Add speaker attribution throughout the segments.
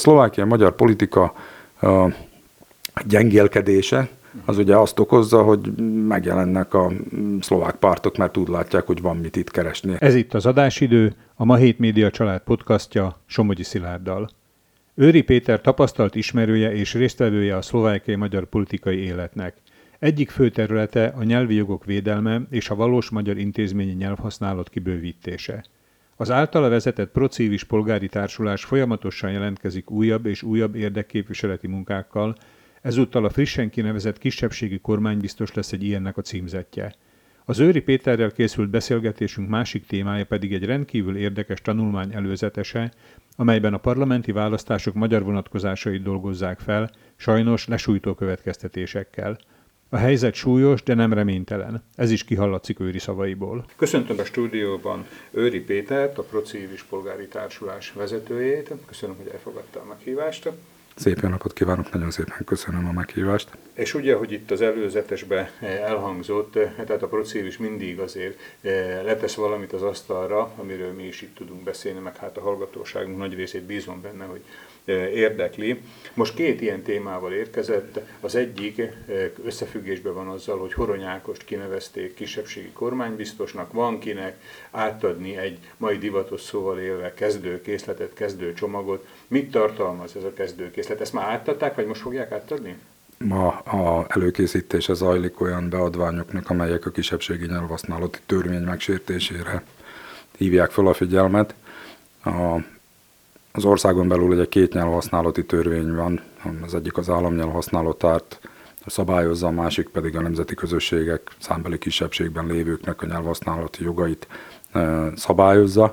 Speaker 1: Szlovákia magyar politika gyengélkedése, az ugye azt okozza, hogy megjelennek a szlovák pártok, mert úgy látják, hogy van mit itt keresni.
Speaker 2: Ez itt az adásidő, a Ma Hét Média család podcastja Somogyi Szilárddal. Őri Péter tapasztalt ismerője és résztvevője a szlovákiai magyar politikai életnek. Egyik fő területe a nyelvi jogok védelme és a valós magyar intézményi nyelvhasználat kibővítése. Az általa vezetett procívis polgári társulás folyamatosan jelentkezik újabb és újabb érdekképviseleti munkákkal, ezúttal a frissen kinevezett kisebbségi kormánybiztos lesz egy ilyennek a címzetje. Az Őri Péterrel készült beszélgetésünk másik témája pedig egy rendkívül érdekes tanulmány előzetese, amelyben a parlamenti választások magyar vonatkozásait dolgozzák fel, sajnos lesújtó következtetésekkel – a helyzet súlyos, de nem reménytelen. Ez is kihallatszik Őri szavaiból. Köszöntöm a stúdióban Őri Pétert, a Procivis Polgári Társulás vezetőjét. Köszönöm, hogy elfogadta a meghívást.
Speaker 1: Szép napot kívánok, nagyon szépen köszönöm a meghívást.
Speaker 2: És ugye, hogy itt az előzetesben elhangzott, tehát a Procivis mindig azért eh, letesz valamit az asztalra, amiről mi is itt tudunk beszélni, meg hát a hallgatóságunk nagy részét bízom benne, hogy érdekli. Most két ilyen témával érkezett. Az egyik összefüggésben van azzal, hogy Horony Ákost kinevezték kisebbségi kormánybiztosnak, van kinek átadni egy mai divatos szóval élve kezdőkészletet, kezdőcsomagot. Mit tartalmaz ez a kezdőkészlet? Ezt már átadták, vagy most fogják átadni?
Speaker 1: Ma a előkészítése zajlik olyan beadványoknak, amelyek a kisebbségi nyelvhasználati törvény megsértésére hívják fel a figyelmet. A az országon belül egy két nyelvhasználati törvény van, az egyik az államnyelv használatát szabályozza, a másik pedig a nemzeti közösségek számbeli kisebbségben lévőknek a nyelvhasználati jogait e, szabályozza.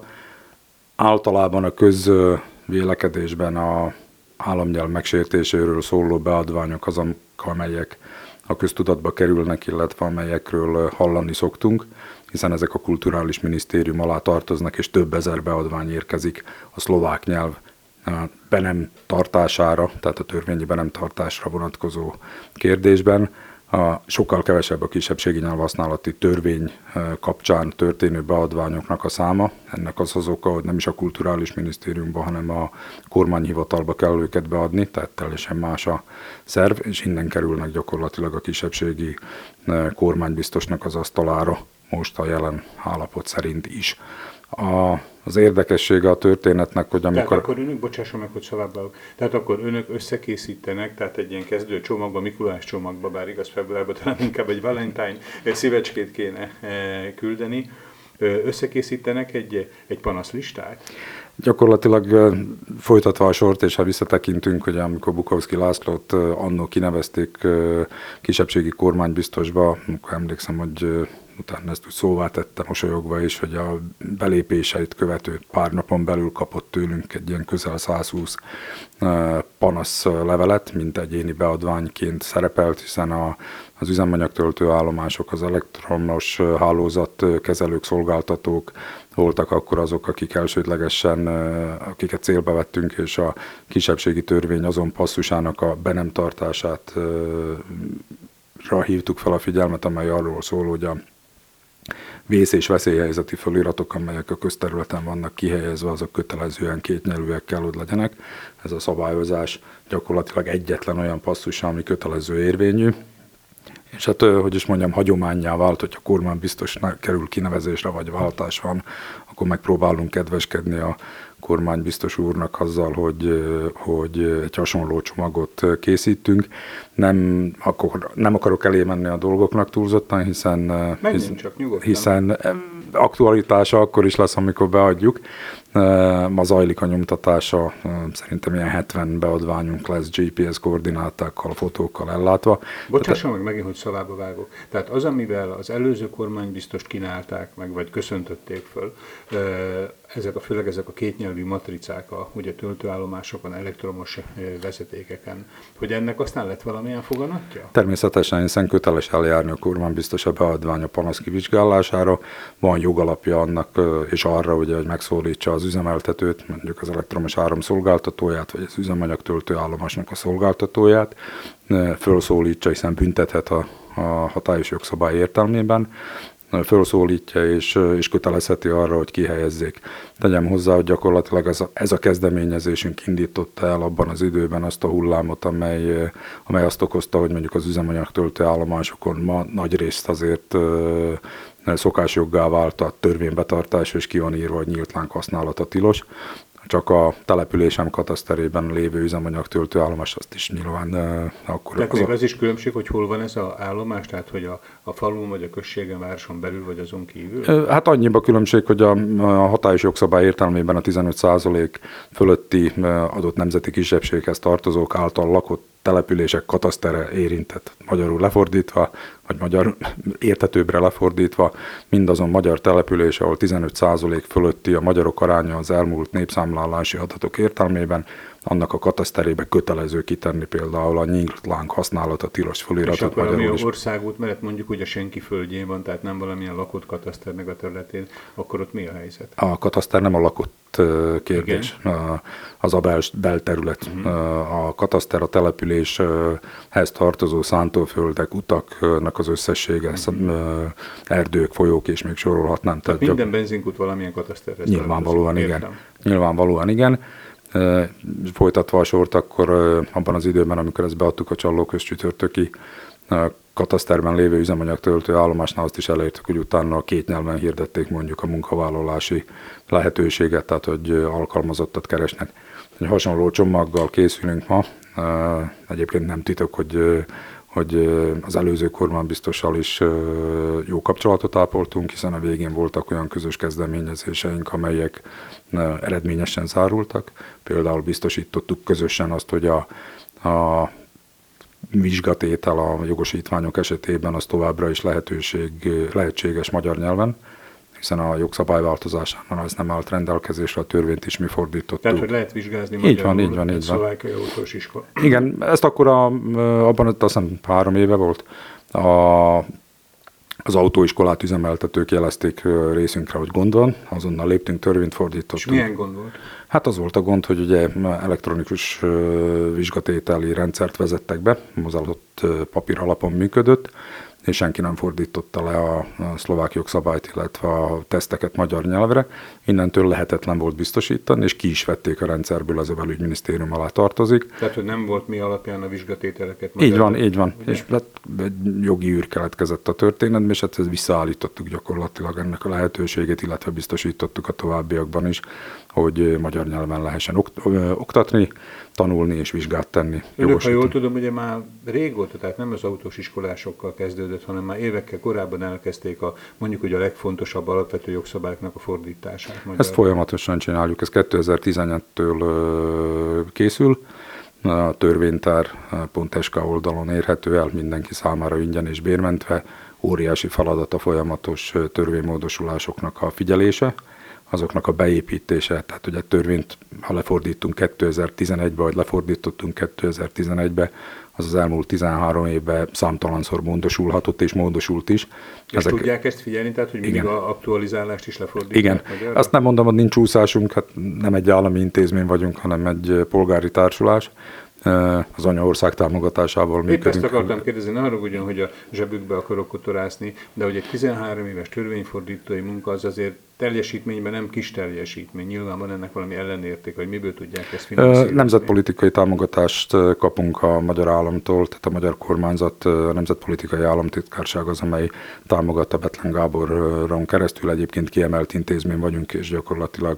Speaker 1: Általában a közvélekedésben a államnyelv megsértéséről szóló beadványok azok, amelyek a köztudatba kerülnek, illetve amelyekről hallani szoktunk hiszen ezek a kulturális minisztérium alá tartoznak, és több ezer beadvány érkezik a szlovák nyelv be nem tartására, tehát a törvényi be nem tartásra vonatkozó kérdésben. A sokkal kevesebb a kisebbségi nyelvhasználati törvény kapcsán történő beadványoknak a száma. Ennek az az oka, hogy nem is a kulturális minisztériumban, hanem a kormányhivatalba kell őket beadni, tehát teljesen más a szerv, és innen kerülnek gyakorlatilag a kisebbségi kormánybiztosnak az asztalára most a jelen állapot szerint is. A, az érdekessége a történetnek, hogy amikor...
Speaker 2: Tehát akkor önök, bocsásson meg, hogy szavábbálok, tehát akkor önök összekészítenek, tehát egy ilyen kezdő csomagba, Mikulás csomagba, bár igaz februárban talán inkább egy Valentine szívecskét kéne e, küldeni, összekészítenek egy, egy panaszlistát?
Speaker 1: Gyakorlatilag folytatva a sort, és ha visszatekintünk, hogy amikor Bukowski Lászlót annó kinevezték kisebbségi kormánybiztosba, akkor emlékszem, hogy utána ezt úgy szóvá tette mosolyogva is, hogy a belépéseit követő pár napon belül kapott tőlünk egy ilyen közel 120 panasz levelet, mint egyéni beadványként szerepelt, hiszen a, az üzemanyagtöltő állomások, az elektromos hálózat kezelők, szolgáltatók voltak akkor azok, akik elsődlegesen, akiket célba vettünk, és a kisebbségi törvény azon passzusának a be nem tartását hívtuk fel a figyelmet, amely arról szól, hogy a vész- és veszélyhelyzeti feliratok, amelyek a közterületen vannak kihelyezve, azok kötelezően kétnyelvűek kell, hogy legyenek. Ez a szabályozás gyakorlatilag egyetlen olyan passzus, ami kötelező érvényű. És hát, hogy is mondjam, hagyományá vált, hogy a kormány biztos kerül kinevezésre, vagy váltás van, akkor megpróbálunk kedveskedni a kormány biztos úrnak azzal, hogy, hogy egy hasonló csomagot készítünk. Nem, akkor, nem akarok elé menni a dolgoknak túlzottan, hiszen,
Speaker 2: hisz, csak, nyugodtan.
Speaker 1: hiszen aktualitása akkor is lesz, amikor beadjuk. Ma zajlik a nyomtatása, szerintem ilyen 70 beadványunk lesz GPS koordinátákkal, fotókkal ellátva.
Speaker 2: Bocsásson meg megint, hogy szavába vágok. Tehát az, amivel az előző kormány biztos kínálták meg, vagy köszöntötték föl, ezek a, főleg ezek a kétnyelvű matricák, a, ugye töltőállomásokon, elektromos vezetékeken, hogy ennek aztán lett valamilyen foganatja?
Speaker 1: Természetesen, hiszen köteles eljárni a kormány biztos a beadvány a panasz kivizsgálására, van jogalapja annak és arra, ugye, hogy megszólítsa az üzemeltetőt, mondjuk az elektromos áram szolgáltatóját, vagy az üzemanyag töltőállomásnak a szolgáltatóját, fölszólítsa, hiszen büntethet a, a hatályos jogszabály értelmében, felszólítja és, és kötelezheti arra, hogy kihelyezzék. Tegyem hozzá, hogy gyakorlatilag ez a, ez a kezdeményezésünk indította el abban az időben azt a hullámot, amely, amely azt okozta, hogy mondjuk az üzemanyagtöltő állomásokon ma nagy részt azért szokásjoggá vált a törvénybetartás, és ki van írva, hogy nyílt láng használata tilos csak a településem kataszterében lévő üzemanyag töltőállomás, azt is nyilván uh, akkor...
Speaker 2: Tehát az az is különbség, hogy hol van ez az állomás, tehát hogy a, a falun vagy a községen, városon belül, vagy azon kívül?
Speaker 1: Hát annyiba különbség, hogy a, a hatályos jogszabály értelmében a 15% fölötti adott nemzeti kisebbséghez tartozók által lakott települések katasztere érintett, magyarul lefordítva, vagy magyar értetőbbre lefordítva, mindazon magyar település, ahol 15% fölötti a magyarok aránya az elmúlt népszámlálási adatok értelmében, annak a kataszterébe kötelező kitenni például a nyílt láng használata tilos föliratot
Speaker 2: És magyarul is. országút mellett mondjuk, hogy a senki földjén van, tehát nem valamilyen lakott kataszternek a területén, akkor ott mi a helyzet?
Speaker 1: A kataszter nem a lakott kérdés, Igen. az a bel, belterület. Uh-huh. A kataszter a településhez tartozó szántóföldek, utaknak az összessége, uh-huh. erdők, folyók, és még sorolhatnám.
Speaker 2: Tehát, minden benzinkút valamilyen kataszterhez
Speaker 1: Nyilvánvalóan igen. Nyilvánvalóan igen. Folytatva a sort, akkor abban az időben, amikor ezt beadtuk a Csallóköz csütörtöki kataszterben lévő üzemanyag töltő állomásnál azt is elértük, hogy utána a két nyelven hirdették mondjuk a munkavállalási lehetőséget, tehát hogy alkalmazottat keresnek. Egy hasonló csomaggal készülünk ma. Egyébként nem titok, hogy hogy az előző kormánybiztossal is jó kapcsolatot ápoltunk, hiszen a végén voltak olyan közös kezdeményezéseink, amelyek eredményesen zárultak. Például biztosítottuk közösen azt, hogy a, a vizsgatétel a jogosítványok esetében az továbbra is lehetőség, lehetséges magyar nyelven hiszen a jogszabályváltozásánál ez nem állt rendelkezésre, a törvényt is mi fordítottuk.
Speaker 2: Tehát, hogy lehet vizsgázni
Speaker 1: így van, így van, így van.
Speaker 2: autós iskola.
Speaker 1: Igen, ezt akkor a, abban azt hiszem három éve volt. A, az autóiskolát üzemeltetők jelezték részünkre, hogy gond van, azonnal léptünk, törvényt fordítottunk. És
Speaker 2: milyen gond volt?
Speaker 1: Hát az volt a gond, hogy ugye elektronikus vizsgatételi rendszert vezettek be, az adott papír alapon működött, és senki nem fordította le a, a szlovák jogszabályt, illetve a teszteket magyar nyelvre. Innentől lehetetlen volt biztosítani, és ki is vették a rendszerből, az a belügyminisztérium alá tartozik.
Speaker 2: Tehát, hogy nem volt mi alapján a vizsgatételeket?
Speaker 1: Így van, így van. Ugye? És hát egy jogi űr keletkezett a történetben, és hát ezt visszaállítottuk gyakorlatilag ennek a lehetőségét, illetve biztosítottuk a továbbiakban is, hogy magyar nyelven lehessen oktatni, tanulni és vizsgát tenni.
Speaker 2: Önök, ha jól tudom, ugye már régóta, tehát nem az autós iskolásokkal kezdődött, hanem már évekkel korábban elkezdték a mondjuk hogy a legfontosabb alapvető jogszabályoknak a fordítását.
Speaker 1: Magyar. Ezt folyamatosan csináljuk, ez 2017-től készül, a törvénytár.sk oldalon érhető el mindenki számára ingyen és bérmentve, óriási feladat a folyamatos törvénymódosulásoknak a figyelése azoknak a beépítése, tehát ugye törvényt, ha lefordítunk 2011-be, vagy lefordítottunk 2011-be, az az elmúlt 13 évben számtalanszor módosulhatott és módosult is.
Speaker 2: És Ezek... tudják ezt figyelni, tehát hogy mindig a aktualizálást is lefordítják?
Speaker 1: Igen, magyarra? azt nem mondom, hogy nincs úszásunk, hát nem egy állami intézmény vagyunk, hanem egy polgári társulás, az anyaország támogatásával működünk. Épp
Speaker 2: ezt akartam kérdezni, ne haragudjon, hogy a zsebükbe akarok kotorászni, de hogy egy 13 éves törvényfordítói munka az azért teljesítményben nem kis teljesítmény. Nyilván van ennek valami ellenérték, hogy miből tudják ezt finanszírozni.
Speaker 1: Nemzetpolitikai támogatást kapunk a magyar államtól, tehát a magyar kormányzat, a Nemzetpolitikai Államtitkárság az, amely támogatta Betlen Gáboron keresztül. Egyébként kiemelt intézmény vagyunk, és gyakorlatilag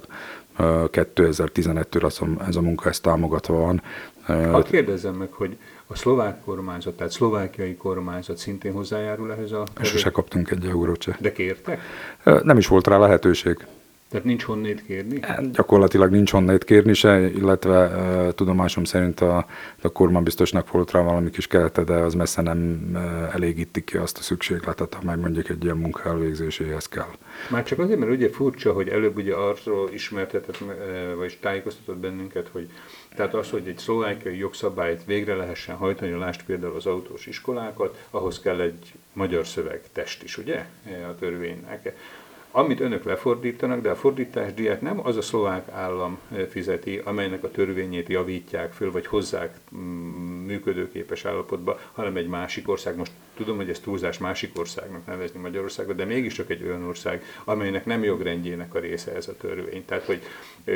Speaker 1: 2011-től ez a munka ezt támogatva van.
Speaker 2: Hadd kérdezzem meg, hogy a szlovák kormányzat, tehát szlovákiai kormányzat szintén hozzájárul ehhez a...
Speaker 1: Sose kaptunk egy eurót se.
Speaker 2: De kértek?
Speaker 1: Nem is volt rá lehetőség.
Speaker 2: Tehát nincs honnét kérni?
Speaker 1: Hát, gyakorlatilag nincs honnét kérni se, illetve uh, tudomásom szerint a, a kormánybiztosnak volt rá valami kis kerete, de az messze nem uh, elégíti ki azt a szükségletet, amely mondjuk egy ilyen munka elvégzéséhez kell.
Speaker 2: Már csak azért, mert ugye furcsa, hogy előbb ugye arról ismertetett, vagy tájékoztatott bennünket, hogy tehát az, hogy egy szlovákiai jogszabályt végre lehessen hajtani, lást például az autós iskolákat, ahhoz kell egy magyar szövegtest is, ugye, a törvénynek amit önök lefordítanak, de a fordítás díját nem az a szlovák állam fizeti, amelynek a törvényét javítják föl, vagy hozzák mm, működőképes állapotba, hanem egy másik ország. Most tudom, hogy ez túlzás másik országnak nevezni Magyarországot, de mégiscsak egy olyan ország, amelynek nem jogrendjének a része ez a törvény. Tehát, hogy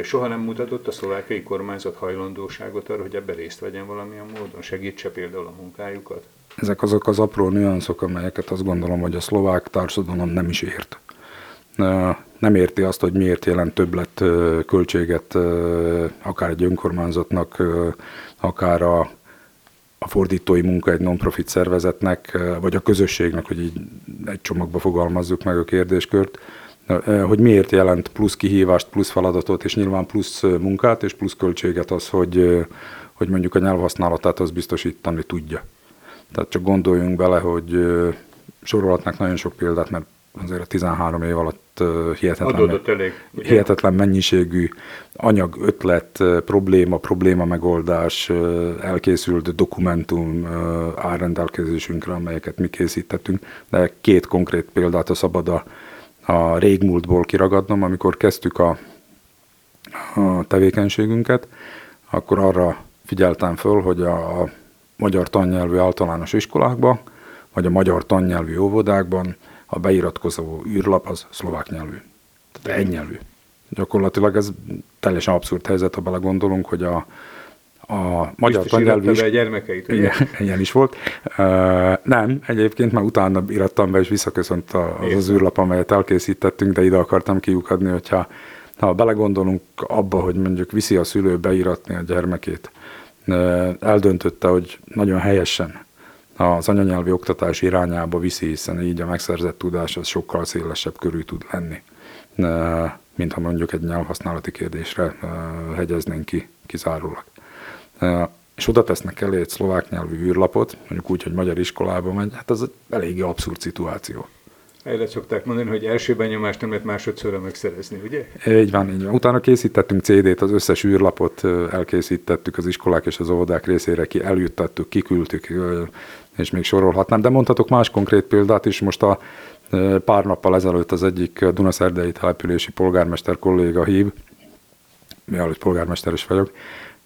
Speaker 2: soha nem mutatott a szlovákiai kormányzat hajlandóságot arra, hogy ebbe részt vegyen valamilyen módon, segítse például a munkájukat?
Speaker 1: Ezek azok az apró nüanszok, amelyeket azt gondolom, hogy a szlovák társadalom nem is ért. Nem érti azt, hogy miért jelent többlet költséget akár egy önkormányzatnak, akár a, a fordítói munka egy non-profit szervezetnek, vagy a közösségnek, hogy így egy csomagba fogalmazzuk meg a kérdéskört, hogy miért jelent plusz kihívást, plusz feladatot, és nyilván plusz munkát, és plusz költséget az, hogy, hogy mondjuk a nyelvhasználatát az biztosítani tudja. Tehát csak gondoljunk bele, hogy sorolhatnak nagyon sok példát, mert azért a 13 év alatt hihetetlen,
Speaker 2: elég,
Speaker 1: hihetetlen mennyiségű anyag, ötlet, probléma, probléma megoldás, elkészült dokumentum áll rendelkezésünkre, amelyeket mi készítettünk, de két konkrét példát a szabad a, a régmúltból kiragadnom, amikor kezdtük a, a tevékenységünket, akkor arra figyeltem föl, hogy a, a magyar tannyelvű általános iskolákban, vagy a magyar tannyelvű óvodákban a beiratkozó űrlap az szlovák nyelvű. Tehát egy nyelvű. Gyakorlatilag ez teljesen abszurd helyzet, ha belegondolunk, hogy a, a magyar tannyelvű
Speaker 2: is... gyermekeit, ugye? Igen,
Speaker 1: ilyen is volt. Uh, nem, egyébként már utána irattam be, és visszaköszönt az az űrlap, amelyet elkészítettünk, de ide akartam kiukadni, hogyha ha belegondolunk abba, hogy mondjuk viszi a szülő beiratni a gyermekét, eldöntötte, hogy nagyon helyesen az anyanyelvi oktatás irányába viszi, hiszen így a megszerzett tudás az sokkal szélesebb körű tud lenni, mint ha mondjuk egy nyelvhasználati kérdésre hegyeznénk ki kizárólag. És oda tesznek elé egy szlovák nyelvű űrlapot, mondjuk úgy, hogy magyar iskolába megy, hát ez egy eléggé abszurd szituáció.
Speaker 2: Erre szokták mondani, hogy első benyomást nem lehet másodszorra megszerezni, ugye?
Speaker 1: Így van, így van. Utána készítettünk CD-t, az összes űrlapot elkészítettük az iskolák és az óvodák részére, ki eljuttattuk, kiküldtük, és még sorolhatnám. De mondhatok más konkrét példát is. Most a pár nappal ezelőtt az egyik Dunaszerdei települési polgármester kolléga hív, mielőtt polgármester is vagyok,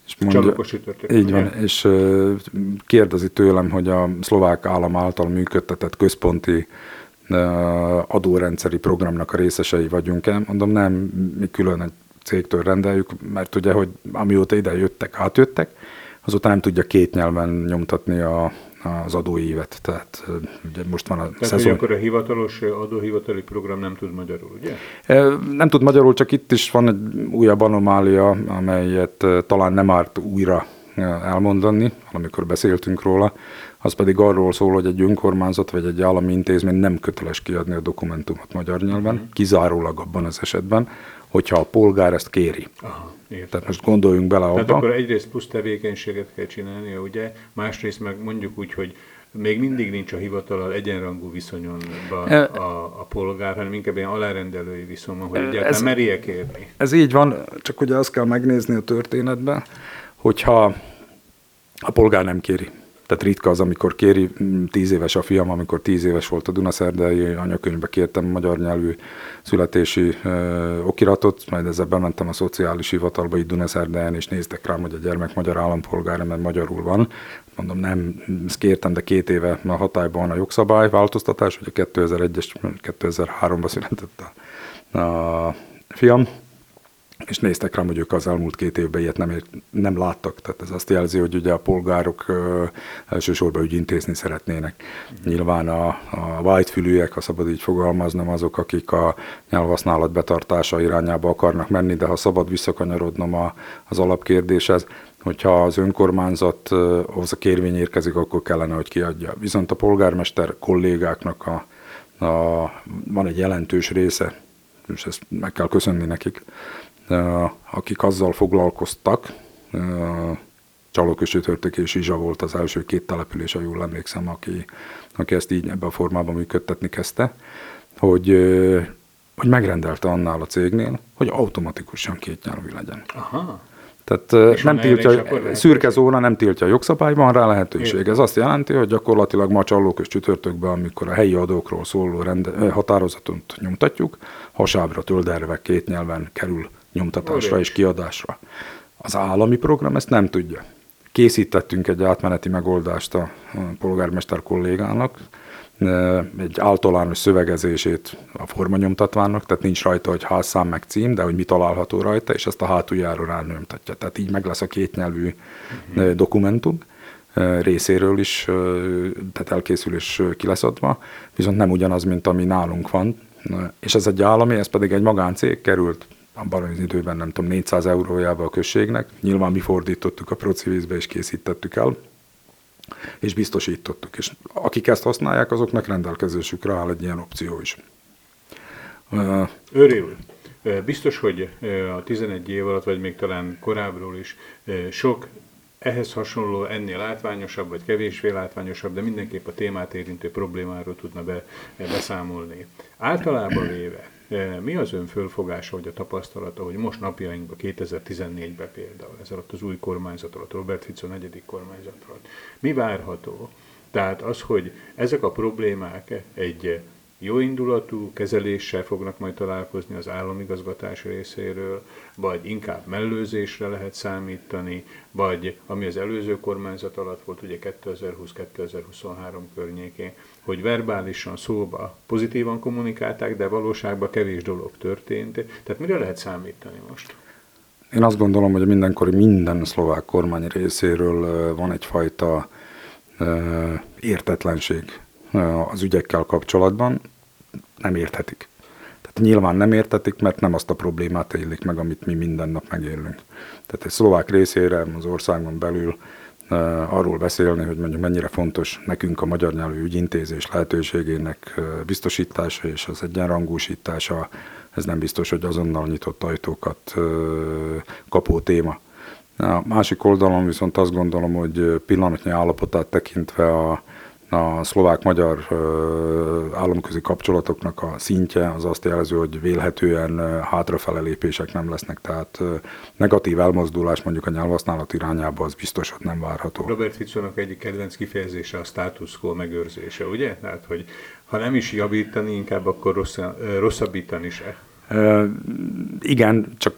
Speaker 2: és mondja,
Speaker 1: így van, és kérdezi tőlem, hogy a szlovák állam által működtetett központi adórendszeri programnak a részesei vagyunk-e. Mondom, nem, mi külön egy cégtől rendeljük, mert ugye, hogy amióta ide jöttek, átjöttek, azóta nem tudja két nyelven nyomtatni a, az adóévet. Tehát ugye most van a
Speaker 2: Tehát, szezon. akkor a hivatalos adóhivatali program nem tud magyarul, ugye?
Speaker 1: Nem tud magyarul, csak itt is van egy újabb anomália, amelyet talán nem árt újra elmondani, amikor beszéltünk róla, az pedig arról szól, hogy egy önkormányzat vagy egy állami intézmény nem köteles kiadni a dokumentumot magyar nyelven, uh-huh. kizárólag abban az esetben, hogyha a polgár ezt kéri. Aha, Tehát most gondoljunk bele
Speaker 2: abba. Tehát akkor egyrészt plusz tevékenységet kell csinálni, ugye, másrészt meg mondjuk úgy, hogy még mindig nincs a hivatal egyenrangú viszonyon a, a, a polgár, hanem inkább ilyen alárendelői viszonyban, hogy egyáltalán ez, merje kérni.
Speaker 1: Ez így van, csak ugye azt kell megnézni a történetben, hogyha a polgár nem kéri. Tehát ritka az, amikor kéri, mm, tíz éves a fiam, amikor tíz éves volt a Dunaszerdei anyakönyvbe kértem magyar nyelvű születési ö, okiratot, majd ezzel bementem a szociális hivatalba itt Dunaszerdejen, és néztek rám, hogy a gyermek magyar állampolgára, mert magyarul van. Mondom, nem, ezt kértem, de két éve a hatályban van a jogszabály változtatás, hogy a 2001-es, 2003-ban született a, a fiam, és néztek rám, hogy ők az elmúlt két évben ilyet nem, nem láttak. Tehát ez azt jelzi, hogy ugye a polgárok ö, elsősorban ügyintézni szeretnének. Nyilván a, a whitefülűek, ha szabad így fogalmaznom, azok, akik a nyelvhasználat betartása irányába akarnak menni, de ha szabad visszakanyarodnom a, az alapkérdéshez, hogyha az önkormányzathoz a kérvény érkezik, akkor kellene, hogy kiadja. Viszont a polgármester kollégáknak a, a, van egy jelentős része, és ezt meg kell köszönni nekik, akik azzal foglalkoztak, Csalókösötörtök és Izsa volt az első két település, ha jól emlékszem, aki, aki ezt így ebben a formában működtetni kezdte, hogy, hogy megrendelte annál a cégnél, hogy automatikusan két nyelvű legyen. Aha. Tehát és nem tiltja, szürke zóna nem tiltja a jogszabályban rá lehetőség. Ez azt jelenti, hogy gyakorlatilag ma csallókös csütörtökben, amikor a helyi adókról szóló rende, határozatot nyomtatjuk, hasábra, tölderve két nyelven kerül nyomtatásra és kiadásra. Az állami program ezt nem tudja. készítettünk egy átmeneti megoldást a polgármester kollégának, egy általános szövegezését a formanyomtatványnak, tehát nincs rajta, hogy házszám meg cím, de hogy mi található rajta, és ezt a hátuljára rányomtatja. Tehát így meg lesz a kétnyelvű uh-huh. dokumentum részéről is, tehát elkészülés ki lesz adva, viszont nem ugyanaz, mint ami nálunk van, és ez egy állami, ez pedig egy magáncég került abban az időben nem tudom, 400 eurójába a községnek. Nyilván mi fordítottuk a Procivízbe és készítettük el, és biztosítottuk. És akik ezt használják, azoknak rendelkezésükre áll egy ilyen opció is.
Speaker 2: Örül. Biztos, hogy a 11 év alatt, vagy még talán korábbról is sok ehhez hasonló, ennél látványosabb, vagy kevésbé látványosabb, de mindenképp a témát érintő problémáról tudna be, beszámolni. Általában véve, mi az ön fölfogása, vagy a tapasztalata, hogy most napjainkban, 2014-ben például, ez alatt az új kormányzat alatt, Robert Fico negyedik kormányzat alatt, mi várható? Tehát az, hogy ezek a problémák egy jó indulatú kezeléssel fognak majd találkozni az államigazgatás részéről, vagy inkább mellőzésre lehet számítani, vagy ami az előző kormányzat alatt volt, ugye 2020-2023 környékén, hogy verbálisan szóba pozitívan kommunikálták, de valóságban kevés dolog történt. Tehát mire lehet számítani most?
Speaker 1: Én azt gondolom, hogy mindenkori minden szlovák kormány részéről van egyfajta értetlenség az ügyekkel kapcsolatban. Nem érthetik. Tehát nyilván nem értetik, mert nem azt a problémát élik meg, amit mi minden nap megélünk. Tehát egy szlovák részére az országon belül arról beszélni, hogy mondjuk mennyire fontos nekünk a magyar nyelvű ügyintézés lehetőségének biztosítása és az egyenrangúsítása, ez nem biztos, hogy azonnal nyitott ajtókat kapó téma. A másik oldalon viszont azt gondolom, hogy pillanatnyi állapotát tekintve a, a szlovák-magyar államközi kapcsolatoknak a szintje az azt jelzi, hogy vélhetően hátrafele lépések nem lesznek, tehát negatív elmozdulás mondjuk a nyelvhasználat irányába az biztos, hogy nem várható.
Speaker 2: Robert Fitzónak egyik kedvenc kifejezése a status quo megőrzése, ugye? Tehát, hogy ha nem is javítani, inkább akkor rossz, rosszabbítani se.
Speaker 1: igen, csak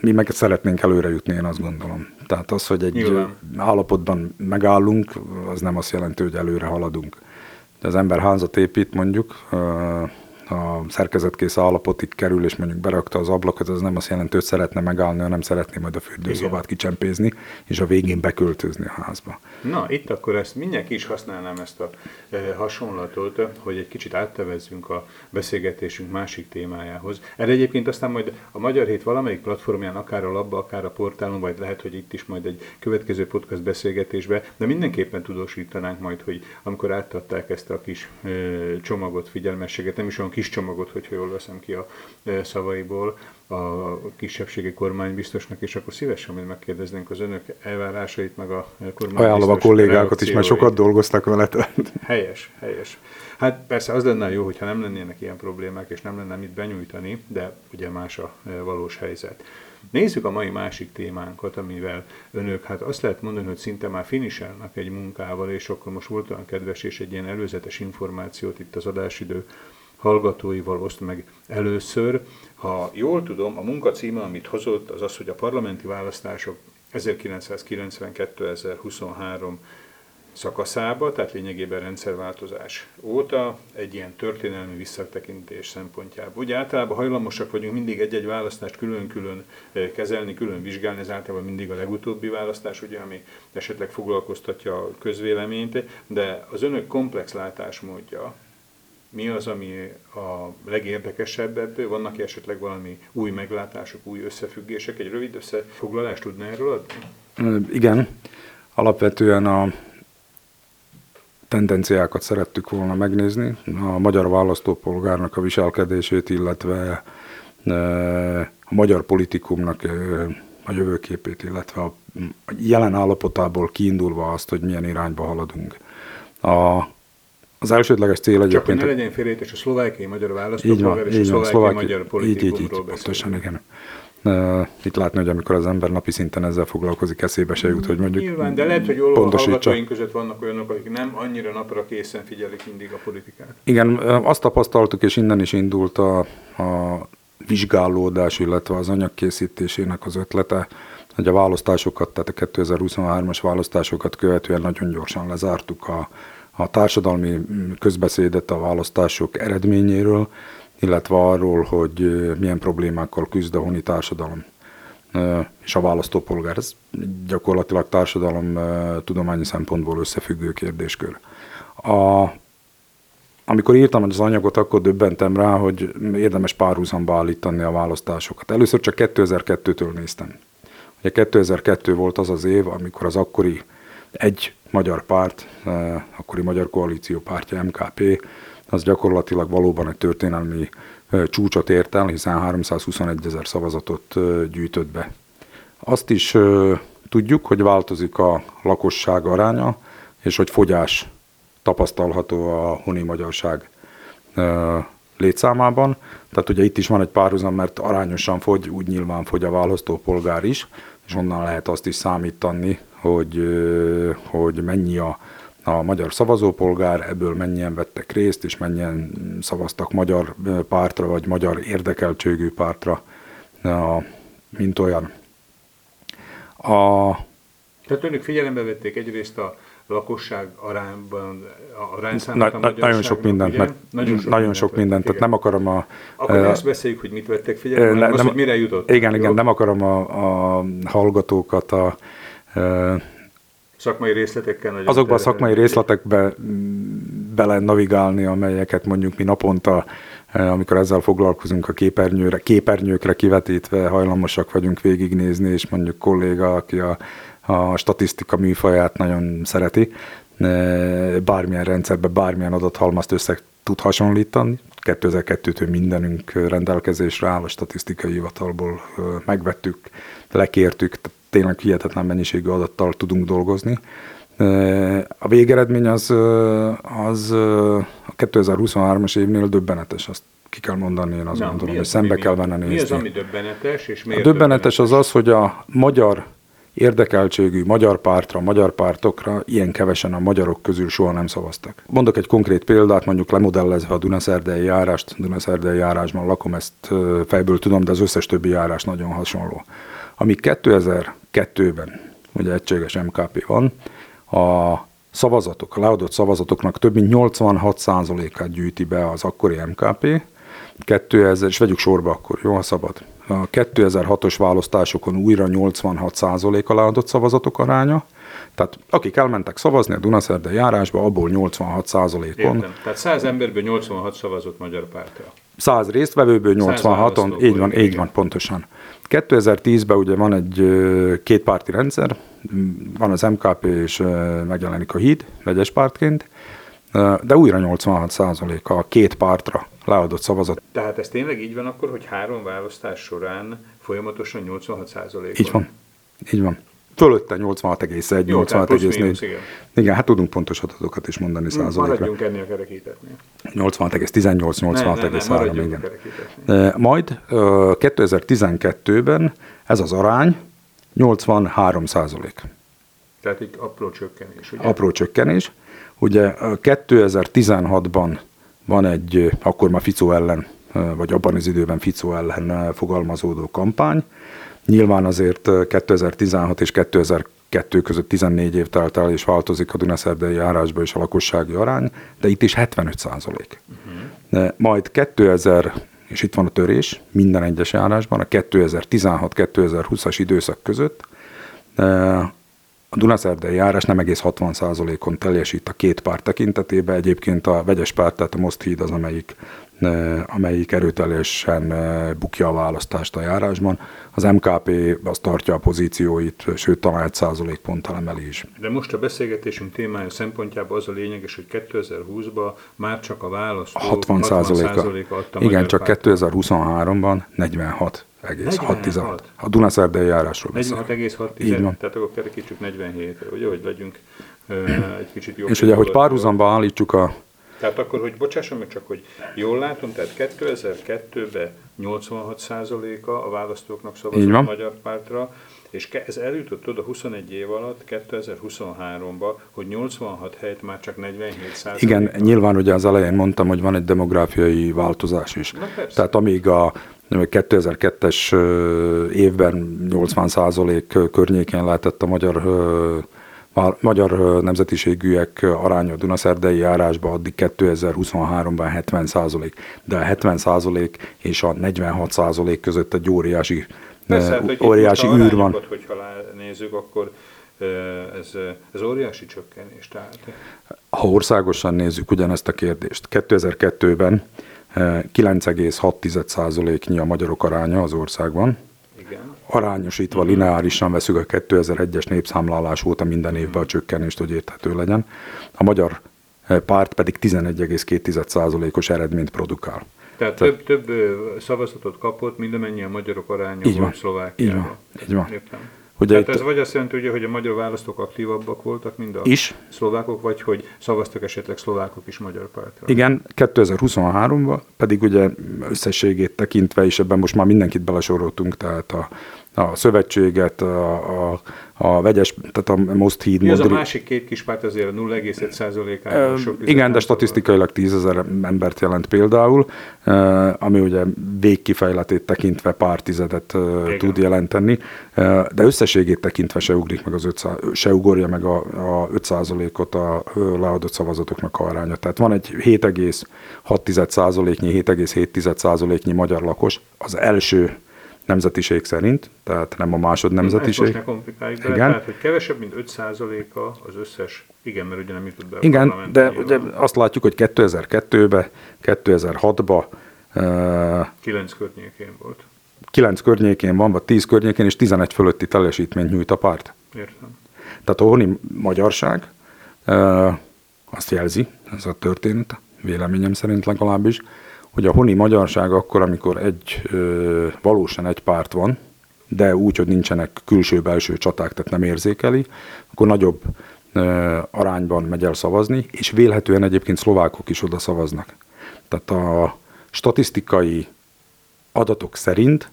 Speaker 1: mi meg szeretnénk előre jutni, én azt gondolom. Tehát az, hogy egy Nyilván. állapotban megállunk, az nem azt jelenti, hogy előre haladunk. De az ember házat épít mondjuk, a szerkezetkész állapotig kerül, és mondjuk berakta az ablakot, az nem azt jelenti, hogy szeretne megállni, hanem szeretné majd a fürdőszobát kicsempézni, és a végén beköltözni a házba.
Speaker 2: Na, itt akkor ezt mindenki is használnám ezt a e, hasonlatot, hogy egy kicsit áttevezzünk a beszélgetésünk másik témájához. Erre egyébként aztán majd a Magyar Hét valamelyik platformján, akár a labba, akár a portálon, vagy lehet, hogy itt is majd egy következő podcast beszélgetésbe, de mindenképpen tudósítanánk majd, hogy amikor átadták ezt a kis e, csomagot, figyelmességet, nem is olyan kis csomagot, hogyha jól veszem ki a e, szavaiból, a kisebbségi kormánybiztosnak, és akkor szívesen még megkérdeznénk az önök elvárásait, meg a kormánybiztos
Speaker 1: Ajánlom a kollégákat is, mert sokat dolgoztak vele.
Speaker 2: Helyes, helyes. Hát persze az lenne jó, hogyha nem lennének ilyen problémák, és nem lenne mit benyújtani, de ugye más a e, valós helyzet. Nézzük a mai másik témánkat, amivel önök, hát azt lehet mondani, hogy szinte már finiselnek egy munkával, és akkor most volt olyan kedves és egy ilyen előzetes információt itt az adásidő hallgatóival oszt meg először. Ha jól tudom, a munka címe, amit hozott, az az, hogy a parlamenti választások 1992-2023 szakaszába, tehát lényegében rendszerváltozás óta egy ilyen történelmi visszatekintés szempontjából. Ugye általában hajlamosak vagyunk mindig egy-egy választást külön-külön eh, kezelni, külön vizsgálni, ez általában mindig a legutóbbi választás, ugye, ami esetleg foglalkoztatja a közvéleményt, de az önök komplex látásmódja, mi az, ami a legérdekesebb ebből? Vannak -e esetleg valami új meglátások, új összefüggések? Egy rövid összefoglalást tudna erről adni?
Speaker 1: Igen. Alapvetően a tendenciákat szerettük volna megnézni, a magyar választópolgárnak a viselkedését, illetve a magyar politikumnak a jövőképét, illetve a jelen állapotából kiindulva azt, hogy milyen irányba haladunk. A az elsődleges cél
Speaker 2: egyébként... Csak hogy ne legyen félrejtés, a szlovákiai magyar választópolgár és a szlovákiai szlováki, magyar politikumról így, így, így,
Speaker 1: Pontosan, igen. Itt látni, hogy amikor az ember napi szinten ezzel foglalkozik, eszébe se jut, hogy mondjuk
Speaker 2: Nyilván, de lehet, hogy hallgatóink között vannak olyanok, akik nem annyira napra készen figyelik mindig a politikát.
Speaker 1: Igen, azt tapasztaltuk, és innen is indult a, a vizsgálódás, illetve az anyagkészítésének az ötlete, hogy a választásokat, tehát a 2023-as választásokat követően nagyon gyorsan lezártuk a, a társadalmi közbeszédet a választások eredményéről, illetve arról, hogy milyen problémákkal küzd a honi társadalom és a választópolgár. Ez gyakorlatilag társadalom tudományi szempontból összefüggő kérdéskör. A, amikor írtam az anyagot, akkor döbbentem rá, hogy érdemes párhuzamba állítani a választásokat. Először csak 2002-től néztem. Ugye 2002 volt az az év, amikor az akkori egy magyar párt, akkori Magyar Koalíció pártja MKP, az gyakorlatilag valóban egy történelmi csúcsot ért el, hiszen 321 ezer szavazatot gyűjtött be. Azt is tudjuk, hogy változik a lakosság aránya, és hogy fogyás tapasztalható a honi magyarság létszámában. Tehát ugye itt is van egy párhuzam, mert arányosan fogy, úgy nyilván fogy a választópolgár is, és onnan lehet azt is számítani, hogy, hogy mennyi a, a magyar szavazópolgár, ebből mennyien vettek részt, és mennyien szavaztak magyar pártra, vagy magyar érdekeltségű pártra, mint olyan.
Speaker 2: A, Tehát önök figyelembe vették egyrészt a lakosság arányban, a arányszámát
Speaker 1: na, a Nagyon sok mindent, mert nagyon sok, nagyon sok mindent, tehát nem akarom a...
Speaker 2: Akkor uh, azt beszéljük, hogy mit vettek figyelembe, ne, nem, az, hogy mire jutott.
Speaker 1: Igen, igen, nem akarom a, a hallgatókat a...
Speaker 2: Szakmai részletekkel nagyon
Speaker 1: Azokban a szakmai részletekbe bele navigálni, amelyeket mondjuk mi naponta, amikor ezzel foglalkozunk a képernyőre, képernyőkre kivetítve hajlamosak vagyunk végignézni, és mondjuk kolléga, aki a a statisztika műfaját nagyon szereti. Bármilyen rendszerbe, bármilyen adathalmazt össze tud hasonlítani. 2002-től mindenünk rendelkezésre áll, a statisztikai hivatalból megvettük, lekértük, tényleg hihetetlen mennyiségű adattal tudunk dolgozni. A végeredmény az, az a 2023-as évnél döbbenetes, azt ki kell mondani, én azt Na, gondolom, hogy szembe mi, kell venne nézni. Mi
Speaker 2: az, ami döbbenetes, és miért
Speaker 1: A döbbenetes, döbbenetes az az, hogy a magyar érdekeltségű magyar pártra, magyar pártokra ilyen kevesen a magyarok közül soha nem szavaztak. Mondok egy konkrét példát, mondjuk lemodellezve a Dunaszerdei járást, Dunaszerdei járásban lakom, ezt fejből tudom, de az összes többi járás nagyon hasonló. ami 2000 kettőben, ugye egységes MKP van, a szavazatok, a leadott szavazatoknak több mint 86%-át gyűjti be az akkori MKP, 2000, és vegyük sorba akkor, jó, ha szabad. A 2006-os választásokon újra 86% a leadott szavazatok aránya, tehát akik elmentek szavazni a Dunaszerde járásba, abból 86 százalékon. Értem.
Speaker 2: Tehát 100 emberből 86 szavazott magyar pártra.
Speaker 1: 100 résztvevőből 86-on, így van, így van, pontosan. 2010-ben ugye van egy kétpárti rendszer, van az MKP és megjelenik a HÍD, vegyes pártként, de újra 86% a két pártra leadott szavazat.
Speaker 2: Tehát ez tényleg így van akkor, hogy három választás során folyamatosan 86 százalék?
Speaker 1: Így van. Így van. Fölötte 86,1, 86,4. Igen. igen, hát tudunk pontos adatokat is mondani hm, százalékra.
Speaker 2: Maradjunk ennél a kerekítetnél.
Speaker 1: 86,18, 86,3, igen. Majd 2012-ben ez az arány 83 százalék.
Speaker 2: Tehát egy apró csökkenés, ugye?
Speaker 1: Apró csökkenés. Ugye 2016-ban van egy, akkor már Ficó ellen, vagy abban az időben Ficó ellen fogalmazódó kampány. Nyilván azért 2016 és 2002 között 14 év telt el, és változik a Dunaszerdei járásba és a lakossági arány, de itt is 75 százalék. Uh-huh. Majd 2000, és itt van a törés, minden egyes járásban, a 2016-2020-as időszak között a Dunaszerdei járás nem egész 60%-on teljesít a két párt tekintetében, egyébként a vegyes párt, tehát a Most híd az, amelyik, amelyik erőteljesen bukja a választást a járásban. Az MKP az tartja a pozícióit, sőt talán egy százalékponttal emeli is.
Speaker 2: De most a beszélgetésünk témája szempontjából az a lényeges, hogy 2020-ban már csak a választó 60
Speaker 1: százaléka adta Igen, csak 2023-ban 46 46. A Dunaszerdei járásról
Speaker 2: 46,6. Így van. Tehát akkor kerekítsük 47 ugye, hogy legyünk uh, egy kicsit jobb.
Speaker 1: És ugye, hogy párhuzamba állítsuk a...
Speaker 2: Tehát akkor, hogy bocsásson meg csak, hogy jól látom, tehát 2002-ben 86%-a a választóknak szavazott a Magyar Pártra, És ez eljutott oda 21 év alatt, 2023-ba, hogy 86 helyett már csak 47 százalék.
Speaker 1: Igen, nyilván ugye az elején mondtam, hogy van egy demográfiai változás is.
Speaker 2: Na persze.
Speaker 1: Tehát amíg a 2002-es ö, évben 80% környékén lehetett a magyar vá- magyar nemzetiségűek aránya a Dunaszerdei járásban, addig 2023-ban 70% de a 70% és a 46% között egy óriási,
Speaker 2: Persze, hát,
Speaker 1: óriási
Speaker 2: a
Speaker 1: űr van.
Speaker 2: hogyha nézzük, akkor ez, ez óriási csökkenés. Tehát
Speaker 1: Ha országosan nézzük ugyanezt a kérdést, 2002-ben eh, 9,6%-nyi a magyarok aránya az országban. Arányosítva lineárisan veszük a 2001-es népszámlálás óta minden évben a csökkenést, hogy érthető legyen. A magyar eh, párt pedig 11,2%-os eredményt produkál.
Speaker 2: Tehát több, több ö, szavazatot kapott, mint amennyi a magyarok aránya
Speaker 1: Így van.
Speaker 2: Szlovákiában.
Speaker 1: Így van. Így van.
Speaker 2: Értem.
Speaker 1: Ugye
Speaker 2: Tehát
Speaker 1: itt-
Speaker 2: ez vagy azt jelenti, ugye, hogy a magyar választók aktívabbak voltak, mint a
Speaker 1: Is.
Speaker 2: szlovákok, vagy hogy szavaztak esetleg szlovákok is magyar pártra.
Speaker 1: Igen, 2023-ban pedig ugye összességét tekintve, és ebben most már mindenkit belesoroltunk, tehát a, a szövetséget, a, a, a vegyes, tehát a Most Híd,
Speaker 2: Mi az a másik két kis párt azért a 0,1%-ával
Speaker 1: Ö,
Speaker 2: sok
Speaker 1: Igen, de statisztikailag tízezer embert jelent például, ami ugye végkifejletét tekintve pár tizedet
Speaker 2: Igen.
Speaker 1: tud jelenteni, de összességét tekintve se ugrik meg az 500, se ugorja meg a, a 5%-ot a leadott szavazatoknak a aránya. Tehát van egy 7,6%-nyi, 7,7%-nyi magyar lakos az első nemzetiség szerint, tehát nem a másod
Speaker 2: Ezt most
Speaker 1: nemzetiség.
Speaker 2: ne komplikáljuk bele,
Speaker 1: Igen.
Speaker 2: tehát hogy kevesebb, mint 5%-a az összes, igen, mert ugye nem jutott be
Speaker 1: Igen, de ugye azt látjuk, hogy 2002-ben, 2006-ban
Speaker 2: 9 környékén volt.
Speaker 1: 9 környékén van, vagy 10 környékén, és 11 fölötti teljesítményt nyújt a párt.
Speaker 2: Értem.
Speaker 1: Tehát a honi magyarság azt jelzi, ez a történet, véleményem szerint legalábbis, hogy a honi magyarság akkor, amikor egy, valósan egy párt van, de úgy, hogy nincsenek külső-belső csaták, tehát nem érzékeli, akkor nagyobb arányban megy el szavazni, és vélhetően egyébként szlovákok is oda szavaznak. Tehát a statisztikai adatok szerint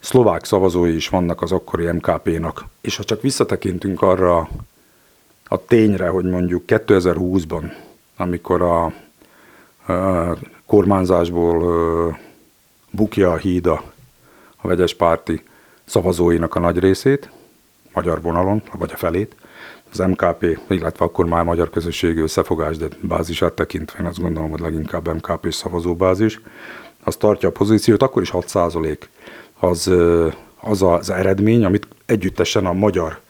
Speaker 1: szlovák szavazói is vannak az akkori MKP-nak. És ha csak visszatekintünk arra a tényre, hogy mondjuk 2020-ban, amikor a, a kormányzásból bukja a hída a vegyes párti szavazóinak a nagy részét, magyar vonalon, vagy a felét, az MKP, illetve akkor már magyar közösségi összefogás, de bázisát tekintve én azt gondolom, hogy leginkább MKP-s szavazóbázis, az tartja a pozíciót, akkor is 6 az, az az eredmény, amit együttesen a magyar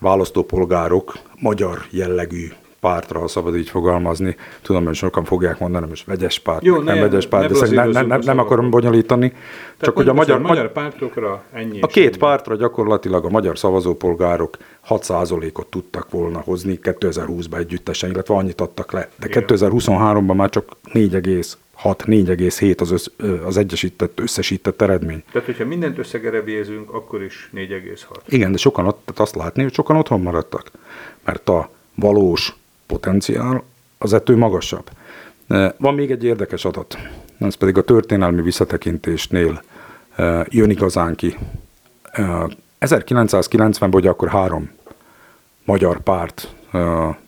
Speaker 1: választópolgárok magyar jellegű pártra, ha szabad így fogalmazni. Tudom, hogy sokan fogják mondani, most vegyes párt,
Speaker 2: Jó,
Speaker 1: nem
Speaker 2: ne-
Speaker 1: vegyes párt,
Speaker 2: ne
Speaker 1: de szerintem nem, nem, nem, nem akarom bonyolítani.
Speaker 2: Tehát
Speaker 1: Csak hogy a magyar,
Speaker 2: magyar, magyar pártokra ennyi
Speaker 1: a két
Speaker 2: ennyi.
Speaker 1: pártra gyakorlatilag a magyar szavazópolgárok 6%-ot tudtak volna hozni 2020-ban együttesen, illetve annyit adtak le. De
Speaker 2: Igen.
Speaker 1: 2023-ban már csak 4,6-4,7 az, össz, az egyesített, összesített eredmény.
Speaker 2: Tehát, hogyha mindent összegerebézünk, akkor is 4,6.
Speaker 1: Igen, de sokan ott, tehát azt látni, hogy sokan otthon maradtak. Mert a valós potenciál az ettől magasabb. E, Van még egy érdekes adat, ez pedig a történelmi visszatekintésnél e, jön igazán ki. E, 1990-ben ugye akkor három magyar párt e,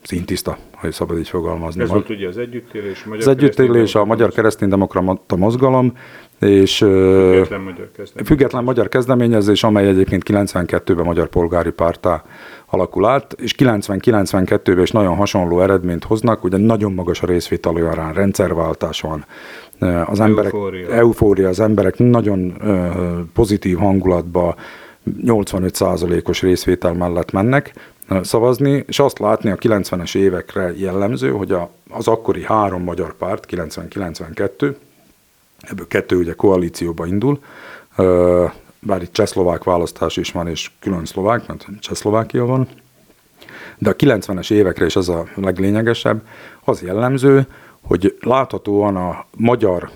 Speaker 1: szintiszta, ha szabad így fogalmazni.
Speaker 2: Ez volt ugye az együttélés, a magyar
Speaker 1: Az együttélés, a Magyar Kereszténydemokrata Mozgalom, és
Speaker 2: Független magyar
Speaker 1: független magyar kezdeményezés, amely egyébként 92-ben magyar polgári pártá alakul át, és 90-92-ben is nagyon hasonló eredményt hoznak, ugye nagyon magas a részvételi arány, rendszerváltás van, az emberek,
Speaker 2: Eufória.
Speaker 1: eufória, az emberek nagyon pozitív hangulatba 85%-os részvétel mellett mennek szavazni, és azt látni a 90-es évekre jellemző, hogy a, az akkori három magyar párt, 90-92, ebből kettő ugye koalícióba indul, bár itt csehszlovák választás is van, és külön szlovák, mert Csehszlovákia van, de a 90-es évekre is az a leglényegesebb, az jellemző, hogy láthatóan a magyar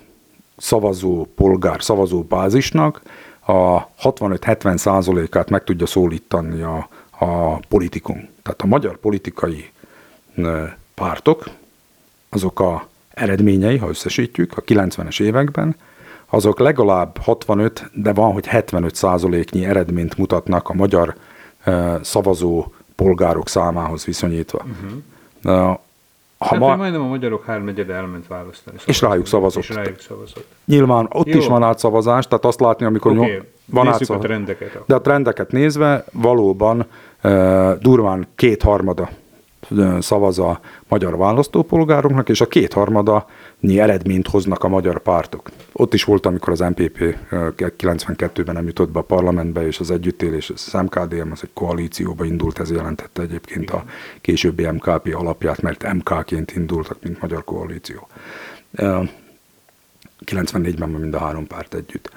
Speaker 1: szavazó polgár, szavazó bázisnak a 65-70 százalékát meg tudja szólítani a, a politikum. Tehát a magyar politikai pártok, azok a eredményei, ha összesítjük, a 90-es években, azok legalább 65, de van, hogy 75 százaléknyi eredményt mutatnak a magyar szavazó polgárok számához viszonyítva. Uh-huh.
Speaker 2: Ha hát ma... majdnem a magyarok háromnegyede elment választani.
Speaker 1: És rájuk szavazott.
Speaker 2: És rájuk szavazott.
Speaker 1: Nyilván ott Jó. is van átszavazás, tehát azt látni, amikor
Speaker 2: okay. nyom, van átszavazás.
Speaker 1: a
Speaker 2: trendeket.
Speaker 1: De a trendeket nézve valóban uh, durván kétharmada szavaz a magyar választópolgároknak, és a kétharmada eredményt hoznak a magyar pártok. Ott is volt, amikor az MPP 92-ben nem jutott be a parlamentbe, és az együttélés, az MKDM, az egy koalícióba indult, ez jelentette egyébként a későbbi MKP alapját, mert MK-ként indultak, mint magyar koalíció. 94-ben mind a három párt együtt.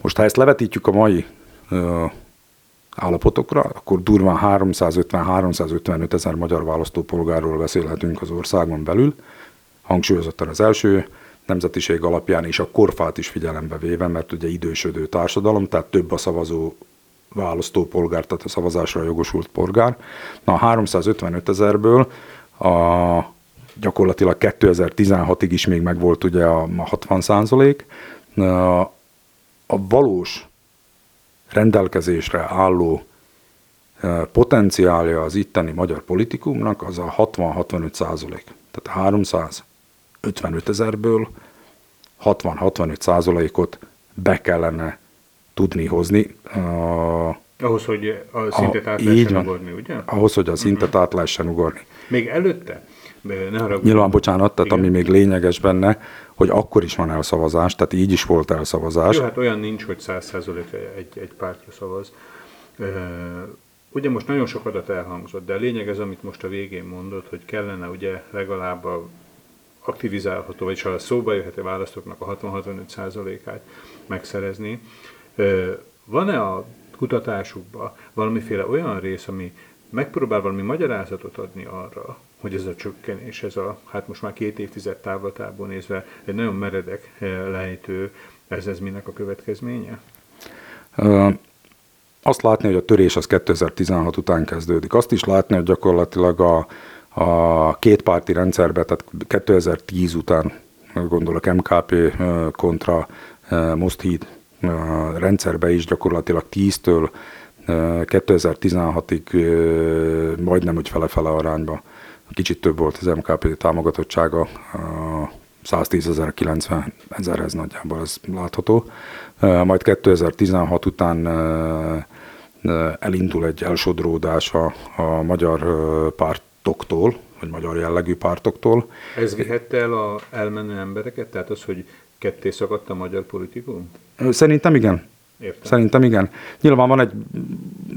Speaker 1: Most ha ezt levetítjük a mai állapotokra, akkor durván 350-355 ezer magyar választópolgárról beszélhetünk az országon belül, hangsúlyozottan az első nemzetiség alapján és a korfát is figyelembe véve, mert ugye idősödő társadalom, tehát több a szavazó választópolgár, tehát a szavazásra jogosult polgár. Na a 355 ezerből a gyakorlatilag 2016-ig is még megvolt ugye a 60 százalék. A valós rendelkezésre álló potenciálja az itteni magyar politikumnak az a 60-65 százalék. Tehát 355 ezerből 60-65 százalékot be kellene tudni hozni.
Speaker 2: Ahhoz, hogy a szintet át lehessen ugorni, ugye?
Speaker 1: Ahhoz, hogy a szintet át lehessen ugorni.
Speaker 2: Még előtte?
Speaker 1: Ne Nyilván, bocsánat, tehát Igen. ami még lényeges benne, hogy akkor is van elszavazás, tehát így is volt elszavazás.
Speaker 2: Jó, hát olyan nincs, hogy 100% egy, egy pártra szavaz. Ugye most nagyon sok adat elhangzott, de a lényeg ez, amit most a végén mondott, hogy kellene ugye legalább a aktivizálható, vagyis ha szóba jöhet a választóknak a 60-65%-át megszerezni. Van-e a kutatásukban valamiféle olyan rész, ami megpróbál valami magyarázatot adni arra, hogy ez a csökkenés, ez a, hát most már két évtized távlatából nézve egy nagyon meredek lejtő, ez, ez minek a következménye?
Speaker 1: azt látni, hogy a törés az 2016 után kezdődik. Azt is látni, hogy gyakorlatilag a, a kétpárti rendszerbe, tehát 2010 után gondolok MKP kontra Mosthíd rendszerbe is gyakorlatilag 10-től 2016-ig majdnem úgy fele-fele arányba kicsit több volt az MKP támogatottsága, 110 ezer, 90 ezerhez nagyjából ez látható. Majd 2016 után elindul egy elsodródás a, a magyar pártoktól, vagy magyar jellegű pártoktól.
Speaker 2: Ez vihette el a elmenő embereket? Tehát az, hogy ketté szakadt a magyar politikum?
Speaker 1: Szerintem igen. Értem. Szerintem igen. Nyilván van egy,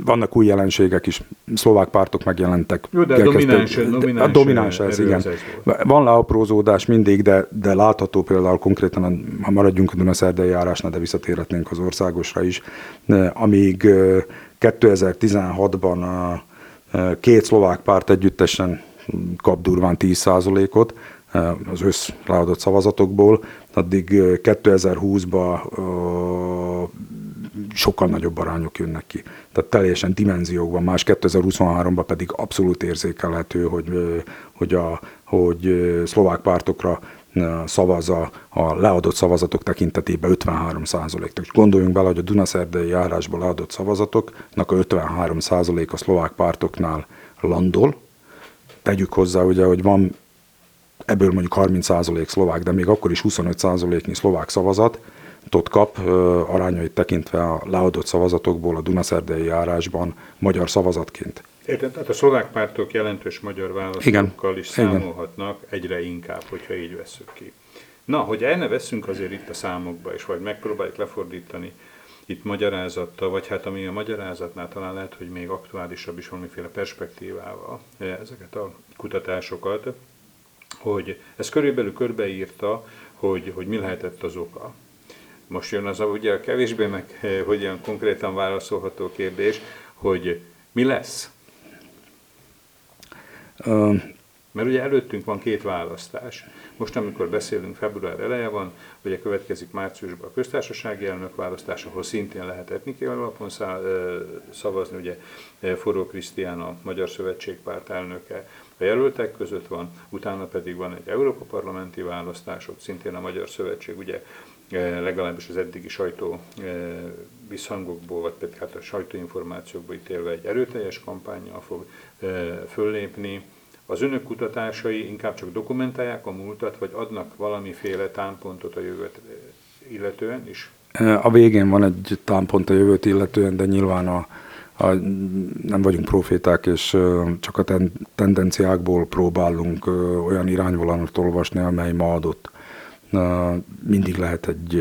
Speaker 1: vannak új jelenségek is, szlovák pártok megjelentek.
Speaker 2: Jó, de domináns, domináns,
Speaker 1: a domináns ez, igen. Volt. Van leaprózódás mindig, de, de látható például konkrétan, ha maradjunk a Dunaszerdei járásnál, de visszatérhetnénk az országosra is, amíg 2016-ban a két szlovák párt együttesen kap durván 10%-ot az össz leadott szavazatokból, addig 2020-ban sokkal nagyobb arányok jönnek ki. Tehát teljesen dimenziókban, más 2023-ban pedig abszolút érzékelhető, hogy, hogy, a, hogy szlovák pártokra szavaz a, a leadott szavazatok tekintetében 53 százalék. Gondoljunk bele, hogy a Dunaszerdei járásban leadott szavazatoknak a 53 százalék a szlovák pártoknál landol. Tegyük hozzá, ugye, hogy van ebből mondjuk 30 százalék szlovák, de még akkor is 25 százaléknyi szlovák szavazat, tot kap, arányait tekintve a leadott szavazatokból a Dunaszerdei járásban magyar szavazatként.
Speaker 2: Érted? Tehát a szlovák pártok jelentős magyar választókkal is számolhatnak Igen. egyre inkább, hogyha így veszük ki. Na, hogy el ne veszünk azért itt a számokba, és vagy megpróbáljuk lefordítani itt magyarázattal, vagy hát ami a magyarázatnál talán lehet, hogy még aktuálisabb is valamiféle perspektívával ezeket a kutatásokat, hogy ez körülbelül körbeírta, hogy, hogy mi lehetett az oka. Most jön az a, ugye a kevésbé meg eh, hogyan konkrétan válaszolható kérdés, hogy mi lesz? Mert ugye előttünk van két választás. Most, amikor beszélünk, február eleje van, ugye következik márciusban a köztársasági elnök választás, ahol szintén lehet etnikai alapon szavazni, ugye Forró Krisztián a Magyar Szövetségpárt elnöke a jelöltek között van, utána pedig van egy Európa Parlamenti választás, ott szintén a Magyar Szövetség ugye legalábbis az eddigi sajtó visszhangokból, vagy pedig hát a sajtóinformációkból ítélve egy erőteljes kampányjal fog föllépni. Az önök kutatásai inkább csak dokumentálják a múltat, vagy adnak valamiféle támpontot a jövőt illetően is?
Speaker 1: A végén van egy támpont a jövőt illetően, de nyilván a, a, nem vagyunk proféták, és csak a ten, tendenciákból próbálunk olyan irányvonalat olvasni, amely ma adott. Mindig lehet egy,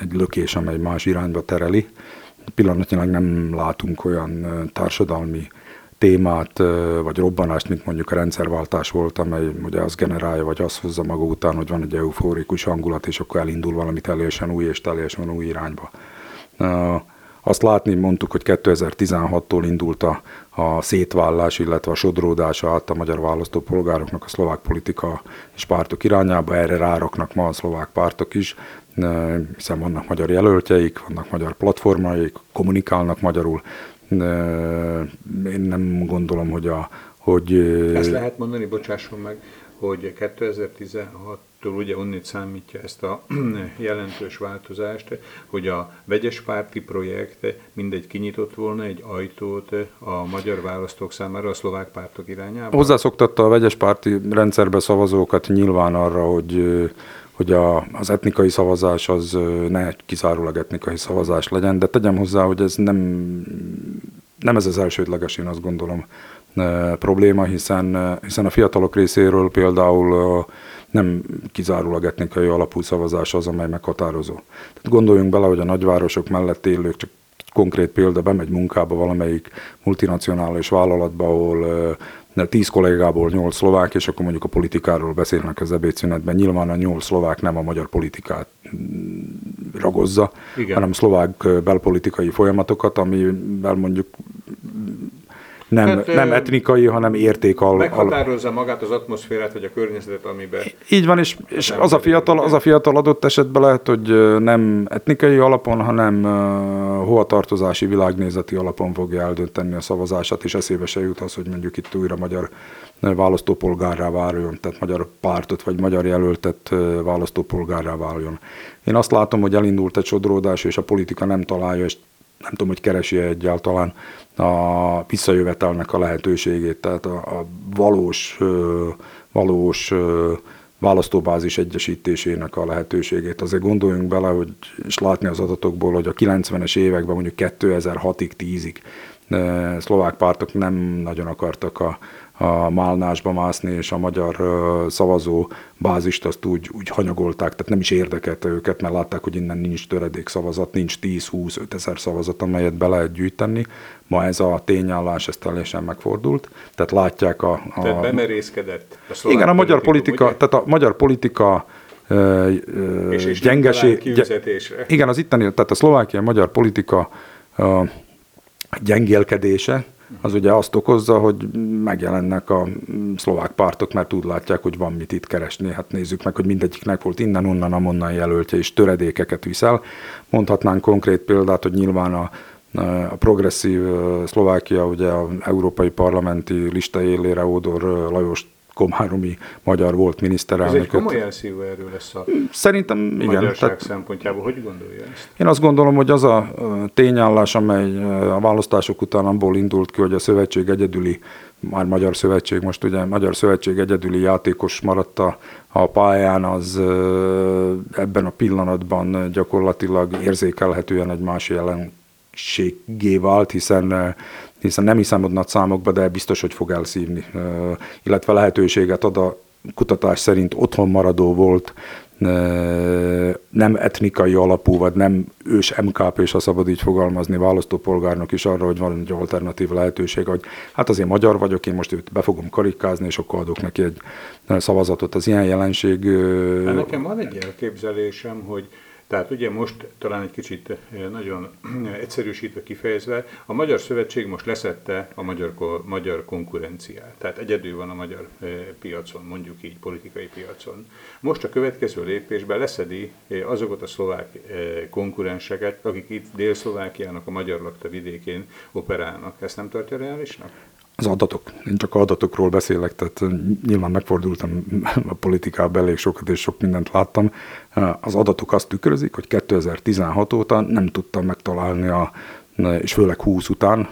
Speaker 1: egy lökés, amely más irányba tereli. Pillanatnyilag nem látunk olyan társadalmi témát, vagy robbanást, mint mondjuk a rendszerváltás volt, amely ugye az generálja, vagy az hozza maga után, hogy van egy eufórikus hangulat, és akkor elindul valami teljesen új és teljesen új irányba. Azt látni mondtuk, hogy 2016-tól indult a, a szétvállás, illetve a sodródása át a magyar választópolgároknak a szlovák politika és pártok irányába. Erre ráraknak ma a szlovák pártok is, hiszen vannak magyar jelöltjeik, vannak magyar platformjaik, kommunikálnak magyarul, én nem gondolom, hogy a... Hogy,
Speaker 2: Ezt lehet mondani, bocsásson meg, hogy 2016-tól ugye onnét számítja ezt a jelentős változást, hogy a vegyes párti projekt mindegy kinyitott volna egy ajtót a magyar választók számára a szlovák pártok irányába?
Speaker 1: Hozzászoktatta a vegyes párti rendszerbe szavazókat nyilván arra, hogy hogy a, az etnikai szavazás az ne kizárólag etnikai szavazás legyen, de tegyem hozzá, hogy ez nem, nem ez az elsődleges, én azt gondolom, probléma, hiszen, hiszen a fiatalok részéről például nem kizárólag etnikai alapú szavazás az, amely meghatározó. Tehát gondoljunk bele, hogy a nagyvárosok mellett élők, csak konkrét példa, bemegy munkába valamelyik multinacionális vállalatba, ahol tíz kollégából nyolc szlovák, és akkor mondjuk a politikáról beszélnek az ebédszünetben. Nyilván a nyolc szlovák nem a magyar politikát ragozza, Igen. hanem szlovák belpolitikai folyamatokat, amivel mondjuk nem, hát, nem etnikai, hanem érték al,
Speaker 2: Meghatározza al... magát az atmoszférát, vagy a környezetet, amiben...
Speaker 1: Így van, és, és az, a fiatal, az a fiatal adott esetben lehet, hogy nem etnikai alapon, hanem uh, hovatartozási világnézeti alapon fogja eldönteni a szavazását, és eszébe se jut az, hogy mondjuk itt újra magyar választópolgárrá váljon, tehát magyar pártot vagy magyar jelöltet választópolgárrá váljon. Én azt látom, hogy elindult egy sodródás, és a politika nem találja, és nem tudom, hogy keresi egyáltalán a visszajövetelnek a lehetőségét, tehát a, a valós, valós választóbázis egyesítésének a lehetőségét. Azért gondoljunk bele, hogy, és látni az adatokból, hogy a 90-es években, mondjuk 2006-ig, 10-ig szlovák pártok nem nagyon akartak a, a málnásba mászni, és a magyar szavazó bázist azt úgy, úgy hanyagolták, tehát nem is érdekelte őket, mert látták, hogy innen nincs töredék szavazat, nincs 10-20-5 ezer szavazat, amelyet be lehet gyűjteni. Ma ez a tényállás, ez teljesen megfordult. Tehát látják a... a
Speaker 2: tehát bemerészkedett.
Speaker 1: A igen, a magyar politika, ugye? tehát a magyar politika
Speaker 2: és, és gyengesé,
Speaker 1: igen, az itteni, tehát a szlovákia magyar politika gyengélkedése, az ugye azt okozza, hogy megjelennek a szlovák pártok, mert úgy látják, hogy van mit itt keresni. Hát nézzük meg, hogy mindegyiknek volt innen, onnan, amonnan jelöltje, és töredékeket viszel. Mondhatnánk konkrét példát, hogy nyilván a, a progresszív Szlovákia, ugye a európai parlamenti lista élére Ódor Lajos Komáromi magyar volt miniszterelnök. Ez
Speaker 2: egy komoly elszívó erő lesz a
Speaker 1: Szerintem igen.
Speaker 2: magyarság tehát, szempontjából. Hogy gondolja ezt?
Speaker 1: Én azt gondolom, hogy az a tényállás, amely a választások után abból indult ki, hogy a szövetség egyedüli, már Magyar Szövetség, most ugye Magyar Szövetség egyedüli játékos maradt a, a pályán, az ebben a pillanatban gyakorlatilag érzékelhetően egy más jelenségé vált, hiszen hiszen nem hiszem hogy nagy számokba, de biztos, hogy fog elszívni, illetve lehetőséget ad a kutatás szerint otthon maradó volt, nem etnikai alapú, vagy nem ős MKP, és ha szabad így fogalmazni, választópolgárnak is arra, hogy van egy alternatív lehetőség, hogy hát azért magyar vagyok, én most őt be fogom karikázni, és akkor adok neki egy szavazatot. Az ilyen jelenség...
Speaker 2: Nekem van egy elképzelésem, hogy tehát ugye most talán egy kicsit eh, nagyon egyszerűsítve kifejezve, a Magyar Szövetség most leszette a magyar, magyar konkurenciát. Tehát egyedül van a magyar eh, piacon, mondjuk így politikai piacon. Most a következő lépésben leszedi eh, azokat a szlovák konkurenseket, akik itt Dél-Szlovákiának a magyar lakta vidékén operálnak. Ezt nem tartja reálisnak?
Speaker 1: Az adatok. Én csak adatokról beszélek, tehát nyilván megfordultam a politikában elég sokat, és sok mindent láttam. Az adatok azt tükrözik, hogy 2016 óta nem tudtam megtalálni, a, és főleg 20 után,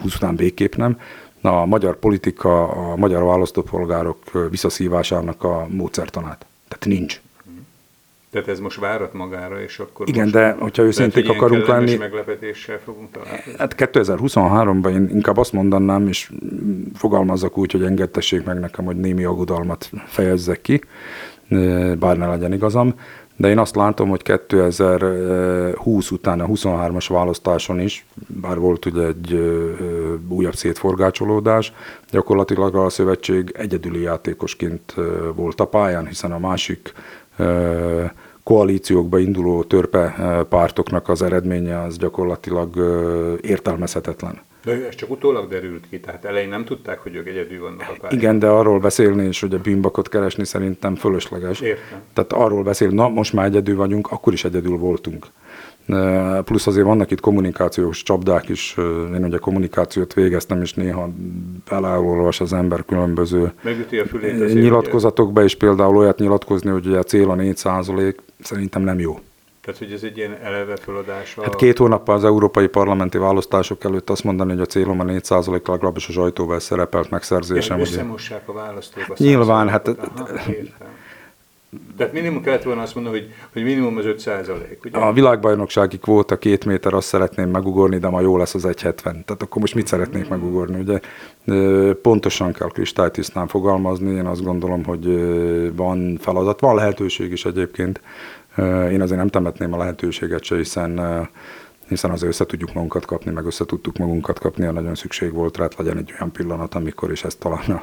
Speaker 1: 20 után végképp nem, a magyar politika, a magyar választópolgárok visszaszívásának a módszertanát. Tehát nincs.
Speaker 2: Tehát ez most várat magára, és akkor
Speaker 1: Igen, de hogyha őszinték akarunk lenni...
Speaker 2: meglepetéssel fogunk találkozni.
Speaker 1: Hát 2023-ban én inkább azt mondanám, és fogalmazzak úgy, hogy engedtessék meg nekem, hogy némi aggodalmat fejezzek ki, bár ne legyen igazam, de én azt látom, hogy 2020 után a 23-as választáson is, bár volt ugye egy újabb szétforgácsolódás, gyakorlatilag a szövetség egyedüli játékosként volt a pályán, hiszen a másik koalíciókba induló törpe pártoknak az eredménye az gyakorlatilag értelmezhetetlen.
Speaker 2: De ez csak utólag derült ki, tehát elején nem tudták, hogy ők egyedül vannak a pályán.
Speaker 1: Igen, de arról beszélni és hogy a bűnbakot keresni szerintem fölösleges.
Speaker 2: Értem.
Speaker 1: Tehát arról beszélni, na most már egyedül vagyunk, akkor is egyedül voltunk. Plusz azért vannak itt kommunikációs csapdák is, én ugye kommunikációt végeztem, és néha beleolvas az ember különböző
Speaker 2: a fülét
Speaker 1: nyilatkozatokba, és például olyat nyilatkozni, hogy ugye a cél a 4 szerintem nem jó.
Speaker 2: Tehát, hogy ez egy ilyen eleve feladása.
Speaker 1: Hát két hónappal az európai parlamenti választások előtt azt mondani, hogy a célom a 4 legalábbis a sajtóval szerepelt megszerzésem.
Speaker 2: Ja, összemossák a választóba.
Speaker 1: Nyilván, hát...
Speaker 2: Aha, Tehát minimum kellett volna azt mondani, hogy, hogy minimum az 5 százalék.
Speaker 1: A világbajnoksági kvóta két méter, azt szeretném megugorni, de ma jó lesz az 1,70. Tehát akkor most mit szeretnék megugorni? Ugye pontosan kell kristálytisztán fogalmazni, én azt gondolom, hogy van feladat, van lehetőség is egyébként én azért nem temetném a lehetőséget se, hiszen hiszen azért össze tudjuk magunkat kapni, meg össze tudtuk magunkat kapni, ha nagyon szükség volt rá, legyen egy olyan pillanat, amikor, és ez talán a,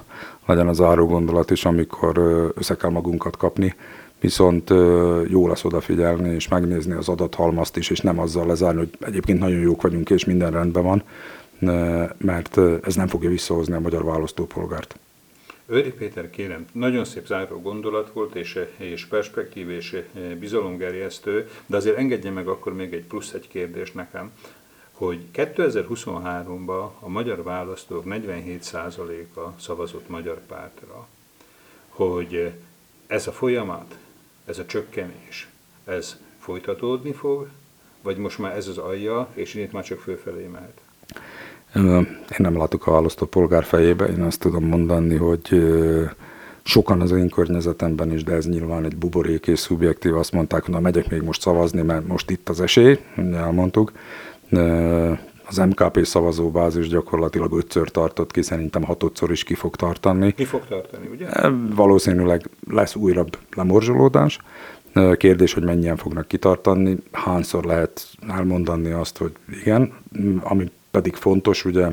Speaker 1: legyen az áró gondolat is, amikor össze kell magunkat kapni, viszont jó lesz odafigyelni, és megnézni az adathalmazt is, és nem azzal lezárni, hogy egyébként nagyon jók vagyunk, és minden rendben van, mert ez nem fogja visszahozni a magyar választópolgárt.
Speaker 2: Őri Péter, kérem, nagyon szép záró gondolat volt, és, és perspektív, és bizalomgerjesztő, de azért engedje meg akkor még egy plusz egy kérdés nekem, hogy 2023-ban a magyar választók 47%-a szavazott magyar pártra, hogy ez a folyamat, ez a csökkenés, ez folytatódni fog, vagy most már ez az alja, és itt már csak fölfelé mehet?
Speaker 1: Én nem látok a választópolgár fejébe, én azt tudom mondani, hogy sokan az én környezetemben is, de ez nyilván egy buborék és szubjektív, azt mondták, hogy na megyek még most szavazni, mert most itt az esély, elmondtuk. Az MKP szavazóbázis gyakorlatilag ötször tartott ki, szerintem hatodszor is ki fog tartani.
Speaker 2: Ki fog tartani, ugye?
Speaker 1: Valószínűleg lesz újabb lemorzsolódás. Kérdés, hogy mennyien fognak kitartani, hányszor lehet elmondani azt, hogy igen, ami pedig fontos, ugye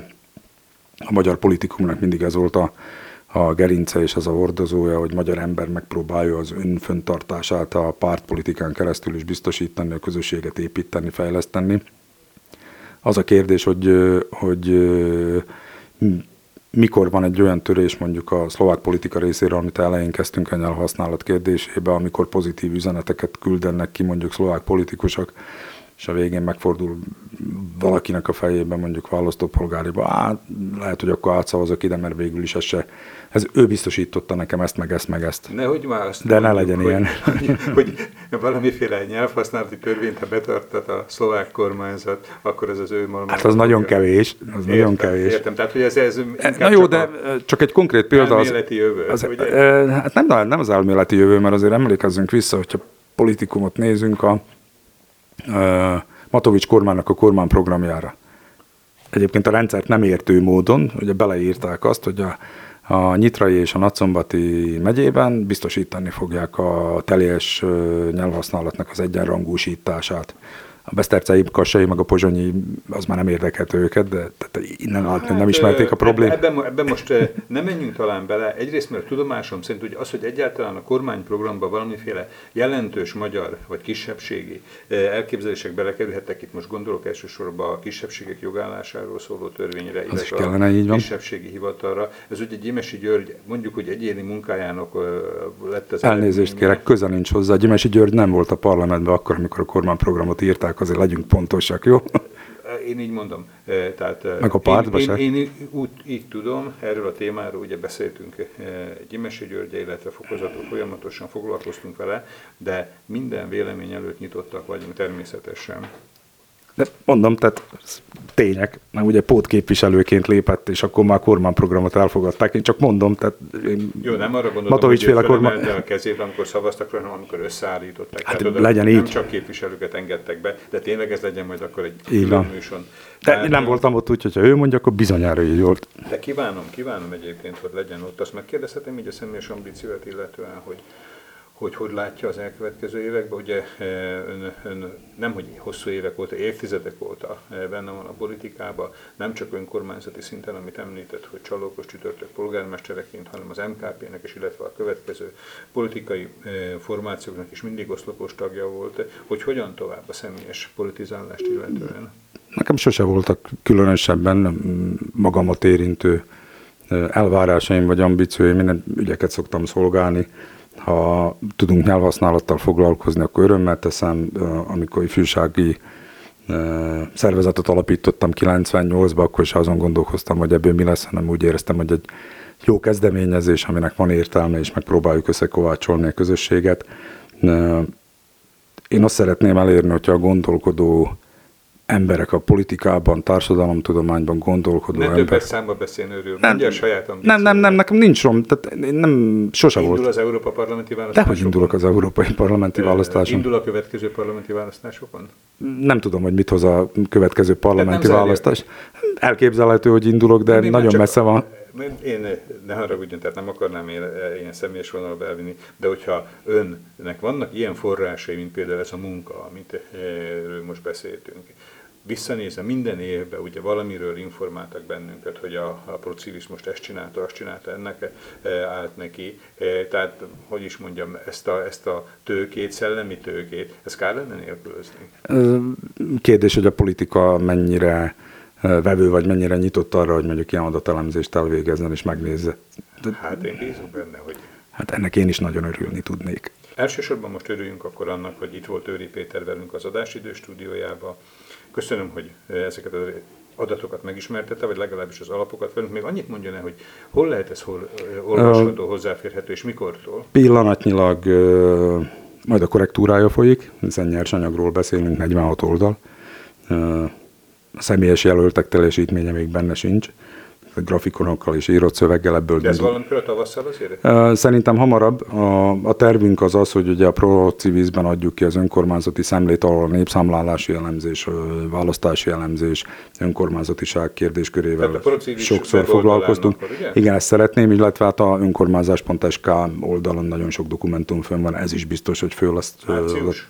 Speaker 1: a magyar politikumnak mindig ez volt a, a gerince és az a hordozója, hogy magyar ember megpróbálja az önföntartását a pártpolitikán keresztül is biztosítani, a közösséget építeni, fejleszteni. Az a kérdés, hogy, hogy mikor van egy olyan törés mondjuk a szlovák politika részéről, amit elején kezdtünk a nyelvhasználat kérdésébe, amikor pozitív üzeneteket küldenek ki mondjuk szlovák politikusok, és a végén megfordul valakinek a fejében mondjuk választópolgáriba, hát lehet, hogy akkor átszavazok ide, mert végül is ez se, ez ő biztosította nekem ezt, meg ezt, meg ezt.
Speaker 2: Nehogy már azt
Speaker 1: De ne legyen
Speaker 2: hogy,
Speaker 1: ilyen.
Speaker 2: Hogy, hogy, valamiféle nyelvhasználati törvényt, ha betartat a szlovák kormányzat, akkor ez az ő
Speaker 1: malmára. Hát az nagyon kevés, az értem, nagyon kevés.
Speaker 2: Értem, tehát hogy ez, ez
Speaker 1: Na jó, de csak egy konkrét példa
Speaker 2: az... Jövő,
Speaker 1: az, ugye? Hát nem, nem az elméleti jövő, mert azért emlékezzünk vissza, hogyha politikumot nézünk, a, Matovics kormánynak a kormányprogramjára. Egyébként a rendszert nem értő módon, ugye beleírták azt, hogy a, a Nyitrai és a Nagyszombati megyében biztosítani fogják a teljes nyelvhasználatnak az egyenrangúsítását a Besztercei, Kassai, meg a Pozsonyi, az már nem érdekelte őket, de tehát innen hát, nem ismerték a problémát.
Speaker 2: Ebben, ebben most nem menjünk talán bele. Egyrészt, mert tudomásom szerint hogy az, hogy egyáltalán a kormányprogramban valamiféle jelentős magyar vagy kisebbségi elképzelések belekerülhettek, itt most gondolok elsősorban a kisebbségek jogállásáról szóló törvényre,
Speaker 1: az illetve kellene, így van.
Speaker 2: kisebbségi hivatalra. Ez ugye Gyimesi György, mondjuk, hogy egyéni munkájának lett az
Speaker 1: Elnézést kérek, köze nincs hozzá. Gyimesi György nem volt a parlamentben akkor, amikor a kormányprogramot írták, azért legyünk pontosak, jó?
Speaker 2: én így mondom. eh, Tehát, eh,
Speaker 1: Meg a pártba
Speaker 2: én,
Speaker 1: se.
Speaker 2: én, én úgy, így tudom, erről a témáról ugye beszéltünk Gyimesi Györgye, illetve fokozatok folyamatosan foglalkoztunk vele, de minden vélemény előtt nyitottak vagyunk természetesen.
Speaker 1: De mondom, tehát tények, mert ugye pótképviselőként lépett, és akkor már kormányprogramot elfogadták. Én csak mondom, tehát én
Speaker 2: Jó, nem arra gondoltam,
Speaker 1: Matovics
Speaker 2: hogy
Speaker 1: kormány...
Speaker 2: a kezét, amikor szavaztak rá, hanem amikor összeállították.
Speaker 1: Hát
Speaker 2: Tehát
Speaker 1: legyen
Speaker 2: nem
Speaker 1: így.
Speaker 2: csak képviselőket engedtek be, de tényleg ez legyen majd akkor egy külön műson.
Speaker 1: De én nem voltam ott, úgyhogy ha ő mondja, akkor bizonyára így volt.
Speaker 2: De kívánom, kívánom egyébként, hogy legyen ott. Azt megkérdezhetem így a személyes ambíciót illetően, hogy hogy hogy látja az elkövetkező években. Ugye eh, ön, ön nem, hogy hosszú évek óta, évtizedek óta eh, benne van a politikában, nem csak önkormányzati szinten, amit említett, hogy csalókos csütörtök polgármestereként, hanem az MKP-nek is, illetve a következő politikai eh, formációknak is mindig oszlopos tagja volt, hogy hogyan tovább a személyes politizálást illetően.
Speaker 1: Nekem sose voltak különösebben mm, magamat érintő elvárásaim vagy ambícióim, minden ügyeket szoktam szolgálni. Ha tudunk nyelvhasználattal foglalkozni, akkor örömmel teszem. Amikor ifjúsági szervezetet alapítottam 98-ban, akkor is azon gondolkoztam, hogy ebből mi lesz, hanem úgy éreztem, hogy egy jó kezdeményezés, aminek van értelme, és megpróbáljuk összekovácsolni a közösséget. Én azt szeretném elérni, hogyha a gondolkodó emberek a politikában, társadalomtudományban gondolkodó
Speaker 2: Ne
Speaker 1: emberek.
Speaker 2: többet számba beszélni őről, mondja a saját
Speaker 1: nem, nem, nem,
Speaker 2: ambícióját.
Speaker 1: nekem nincs rom, tehát nem, sose
Speaker 2: Indul
Speaker 1: volt.
Speaker 2: az Európa parlamenti választásokon?
Speaker 1: Dehogy indulok az európai parlamenti választáson.
Speaker 2: Indul a következő parlamenti választásokon?
Speaker 1: Nem tudom, hogy mit hoz a következő parlamenti választás. Elképzelhető, hogy indulok, de
Speaker 2: Nem, én
Speaker 1: nagyon messze van.
Speaker 2: Én ne haragudjon, tehát nem akarnám én ilyen személyes vonalba elvinni, de hogyha önnek vannak ilyen forrásai, mint például ez a munka, amit eh, most beszéltünk, visszanézve minden évben ugye valamiről informáltak bennünket, hogy a, a procivis most ezt csinálta, azt csinálta, ennek e, állt neki. E, tehát, hogy is mondjam, ezt a, ezt a tőkét, szellemi tőkét, ezt kár lenne nélkülözni.
Speaker 1: Kérdés, hogy a politika mennyire ö, vevő, vagy mennyire nyitott arra, hogy mondjuk ilyen adatelemzést elvégezzen és megnézze.
Speaker 2: Hát én bízom benne, hogy
Speaker 1: hát ennek én is nagyon örülni tudnék.
Speaker 2: Elsősorban most örüljünk akkor annak, hogy itt volt Őri Péter velünk az adásidő stúdiójába. Köszönöm, hogy ezeket az adatokat megismertette, vagy legalábbis az alapokat velünk. Még annyit mondjon el, hogy hol lehet ez hol, ö, olvasható, hozzáférhető, és mikortól?
Speaker 1: Pillanatnyilag ö, majd a korrektúrája folyik, hiszen nyersanyagról beszélünk, 46 oldal. A személyes jelöltek teljesítménye még benne sincs. Grafikonokkal és írott szöveggel ebből
Speaker 2: De ez
Speaker 1: indul-
Speaker 2: valamikor a tavasszal azért?
Speaker 1: Szerintem hamarabb. A, a tervünk az az, hogy ugye a ProCivisben adjuk ki az önkormányzati szemlét, ahol a népszámlálási elemzés, választási elemzés, önkormányzatiság kérdéskörével sokszor foglalkoztunk.
Speaker 2: akkor, ugye?
Speaker 1: Igen, ezt szeretném, illetve hát a önkormányzás.sk oldalon nagyon sok dokumentum fönn van, ez is biztos, hogy föl lesz.
Speaker 2: Március?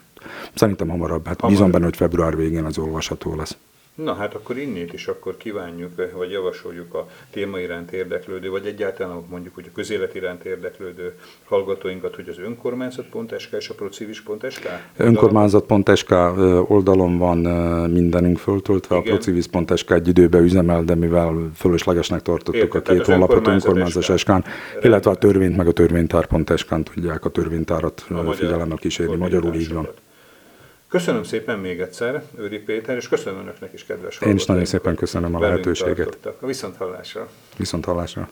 Speaker 1: Szerintem hamarabb. Hát
Speaker 2: Hamarabb.
Speaker 1: bízom benne, hogy február végén az olvasható lesz.
Speaker 2: Na hát akkor innét is akkor kívánjuk, vagy javasoljuk a téma iránt érdeklődő, vagy egyáltalán mondjuk, hogy a közélet iránt érdeklődő hallgatóinkat, hogy az önkormányzat.sk és a procivis.sk?
Speaker 1: Önkormányzat.sk oldalon van ö, mindenünk föltöltve,
Speaker 2: Igen.
Speaker 1: a procivis.sk egy időbe üzemel, de mivel fölöslegesnek tartottuk
Speaker 2: Értem,
Speaker 1: a két honlapot
Speaker 2: önkormányzat
Speaker 1: önkormányzat
Speaker 2: SK.
Speaker 1: illetve a törvényt meg a törvénytár.sk-n tudják a törvénytárat
Speaker 2: a
Speaker 1: figyelemmel kísérni. Magyarul így van.
Speaker 2: Köszönöm szépen még egyszer, Őri Péter, és köszönöm önöknek is, kedves
Speaker 1: Én is nagyon szépen köszönöm a lehetőséget.
Speaker 2: tartottak. A viszont hallásra.
Speaker 1: Viszont hallásra.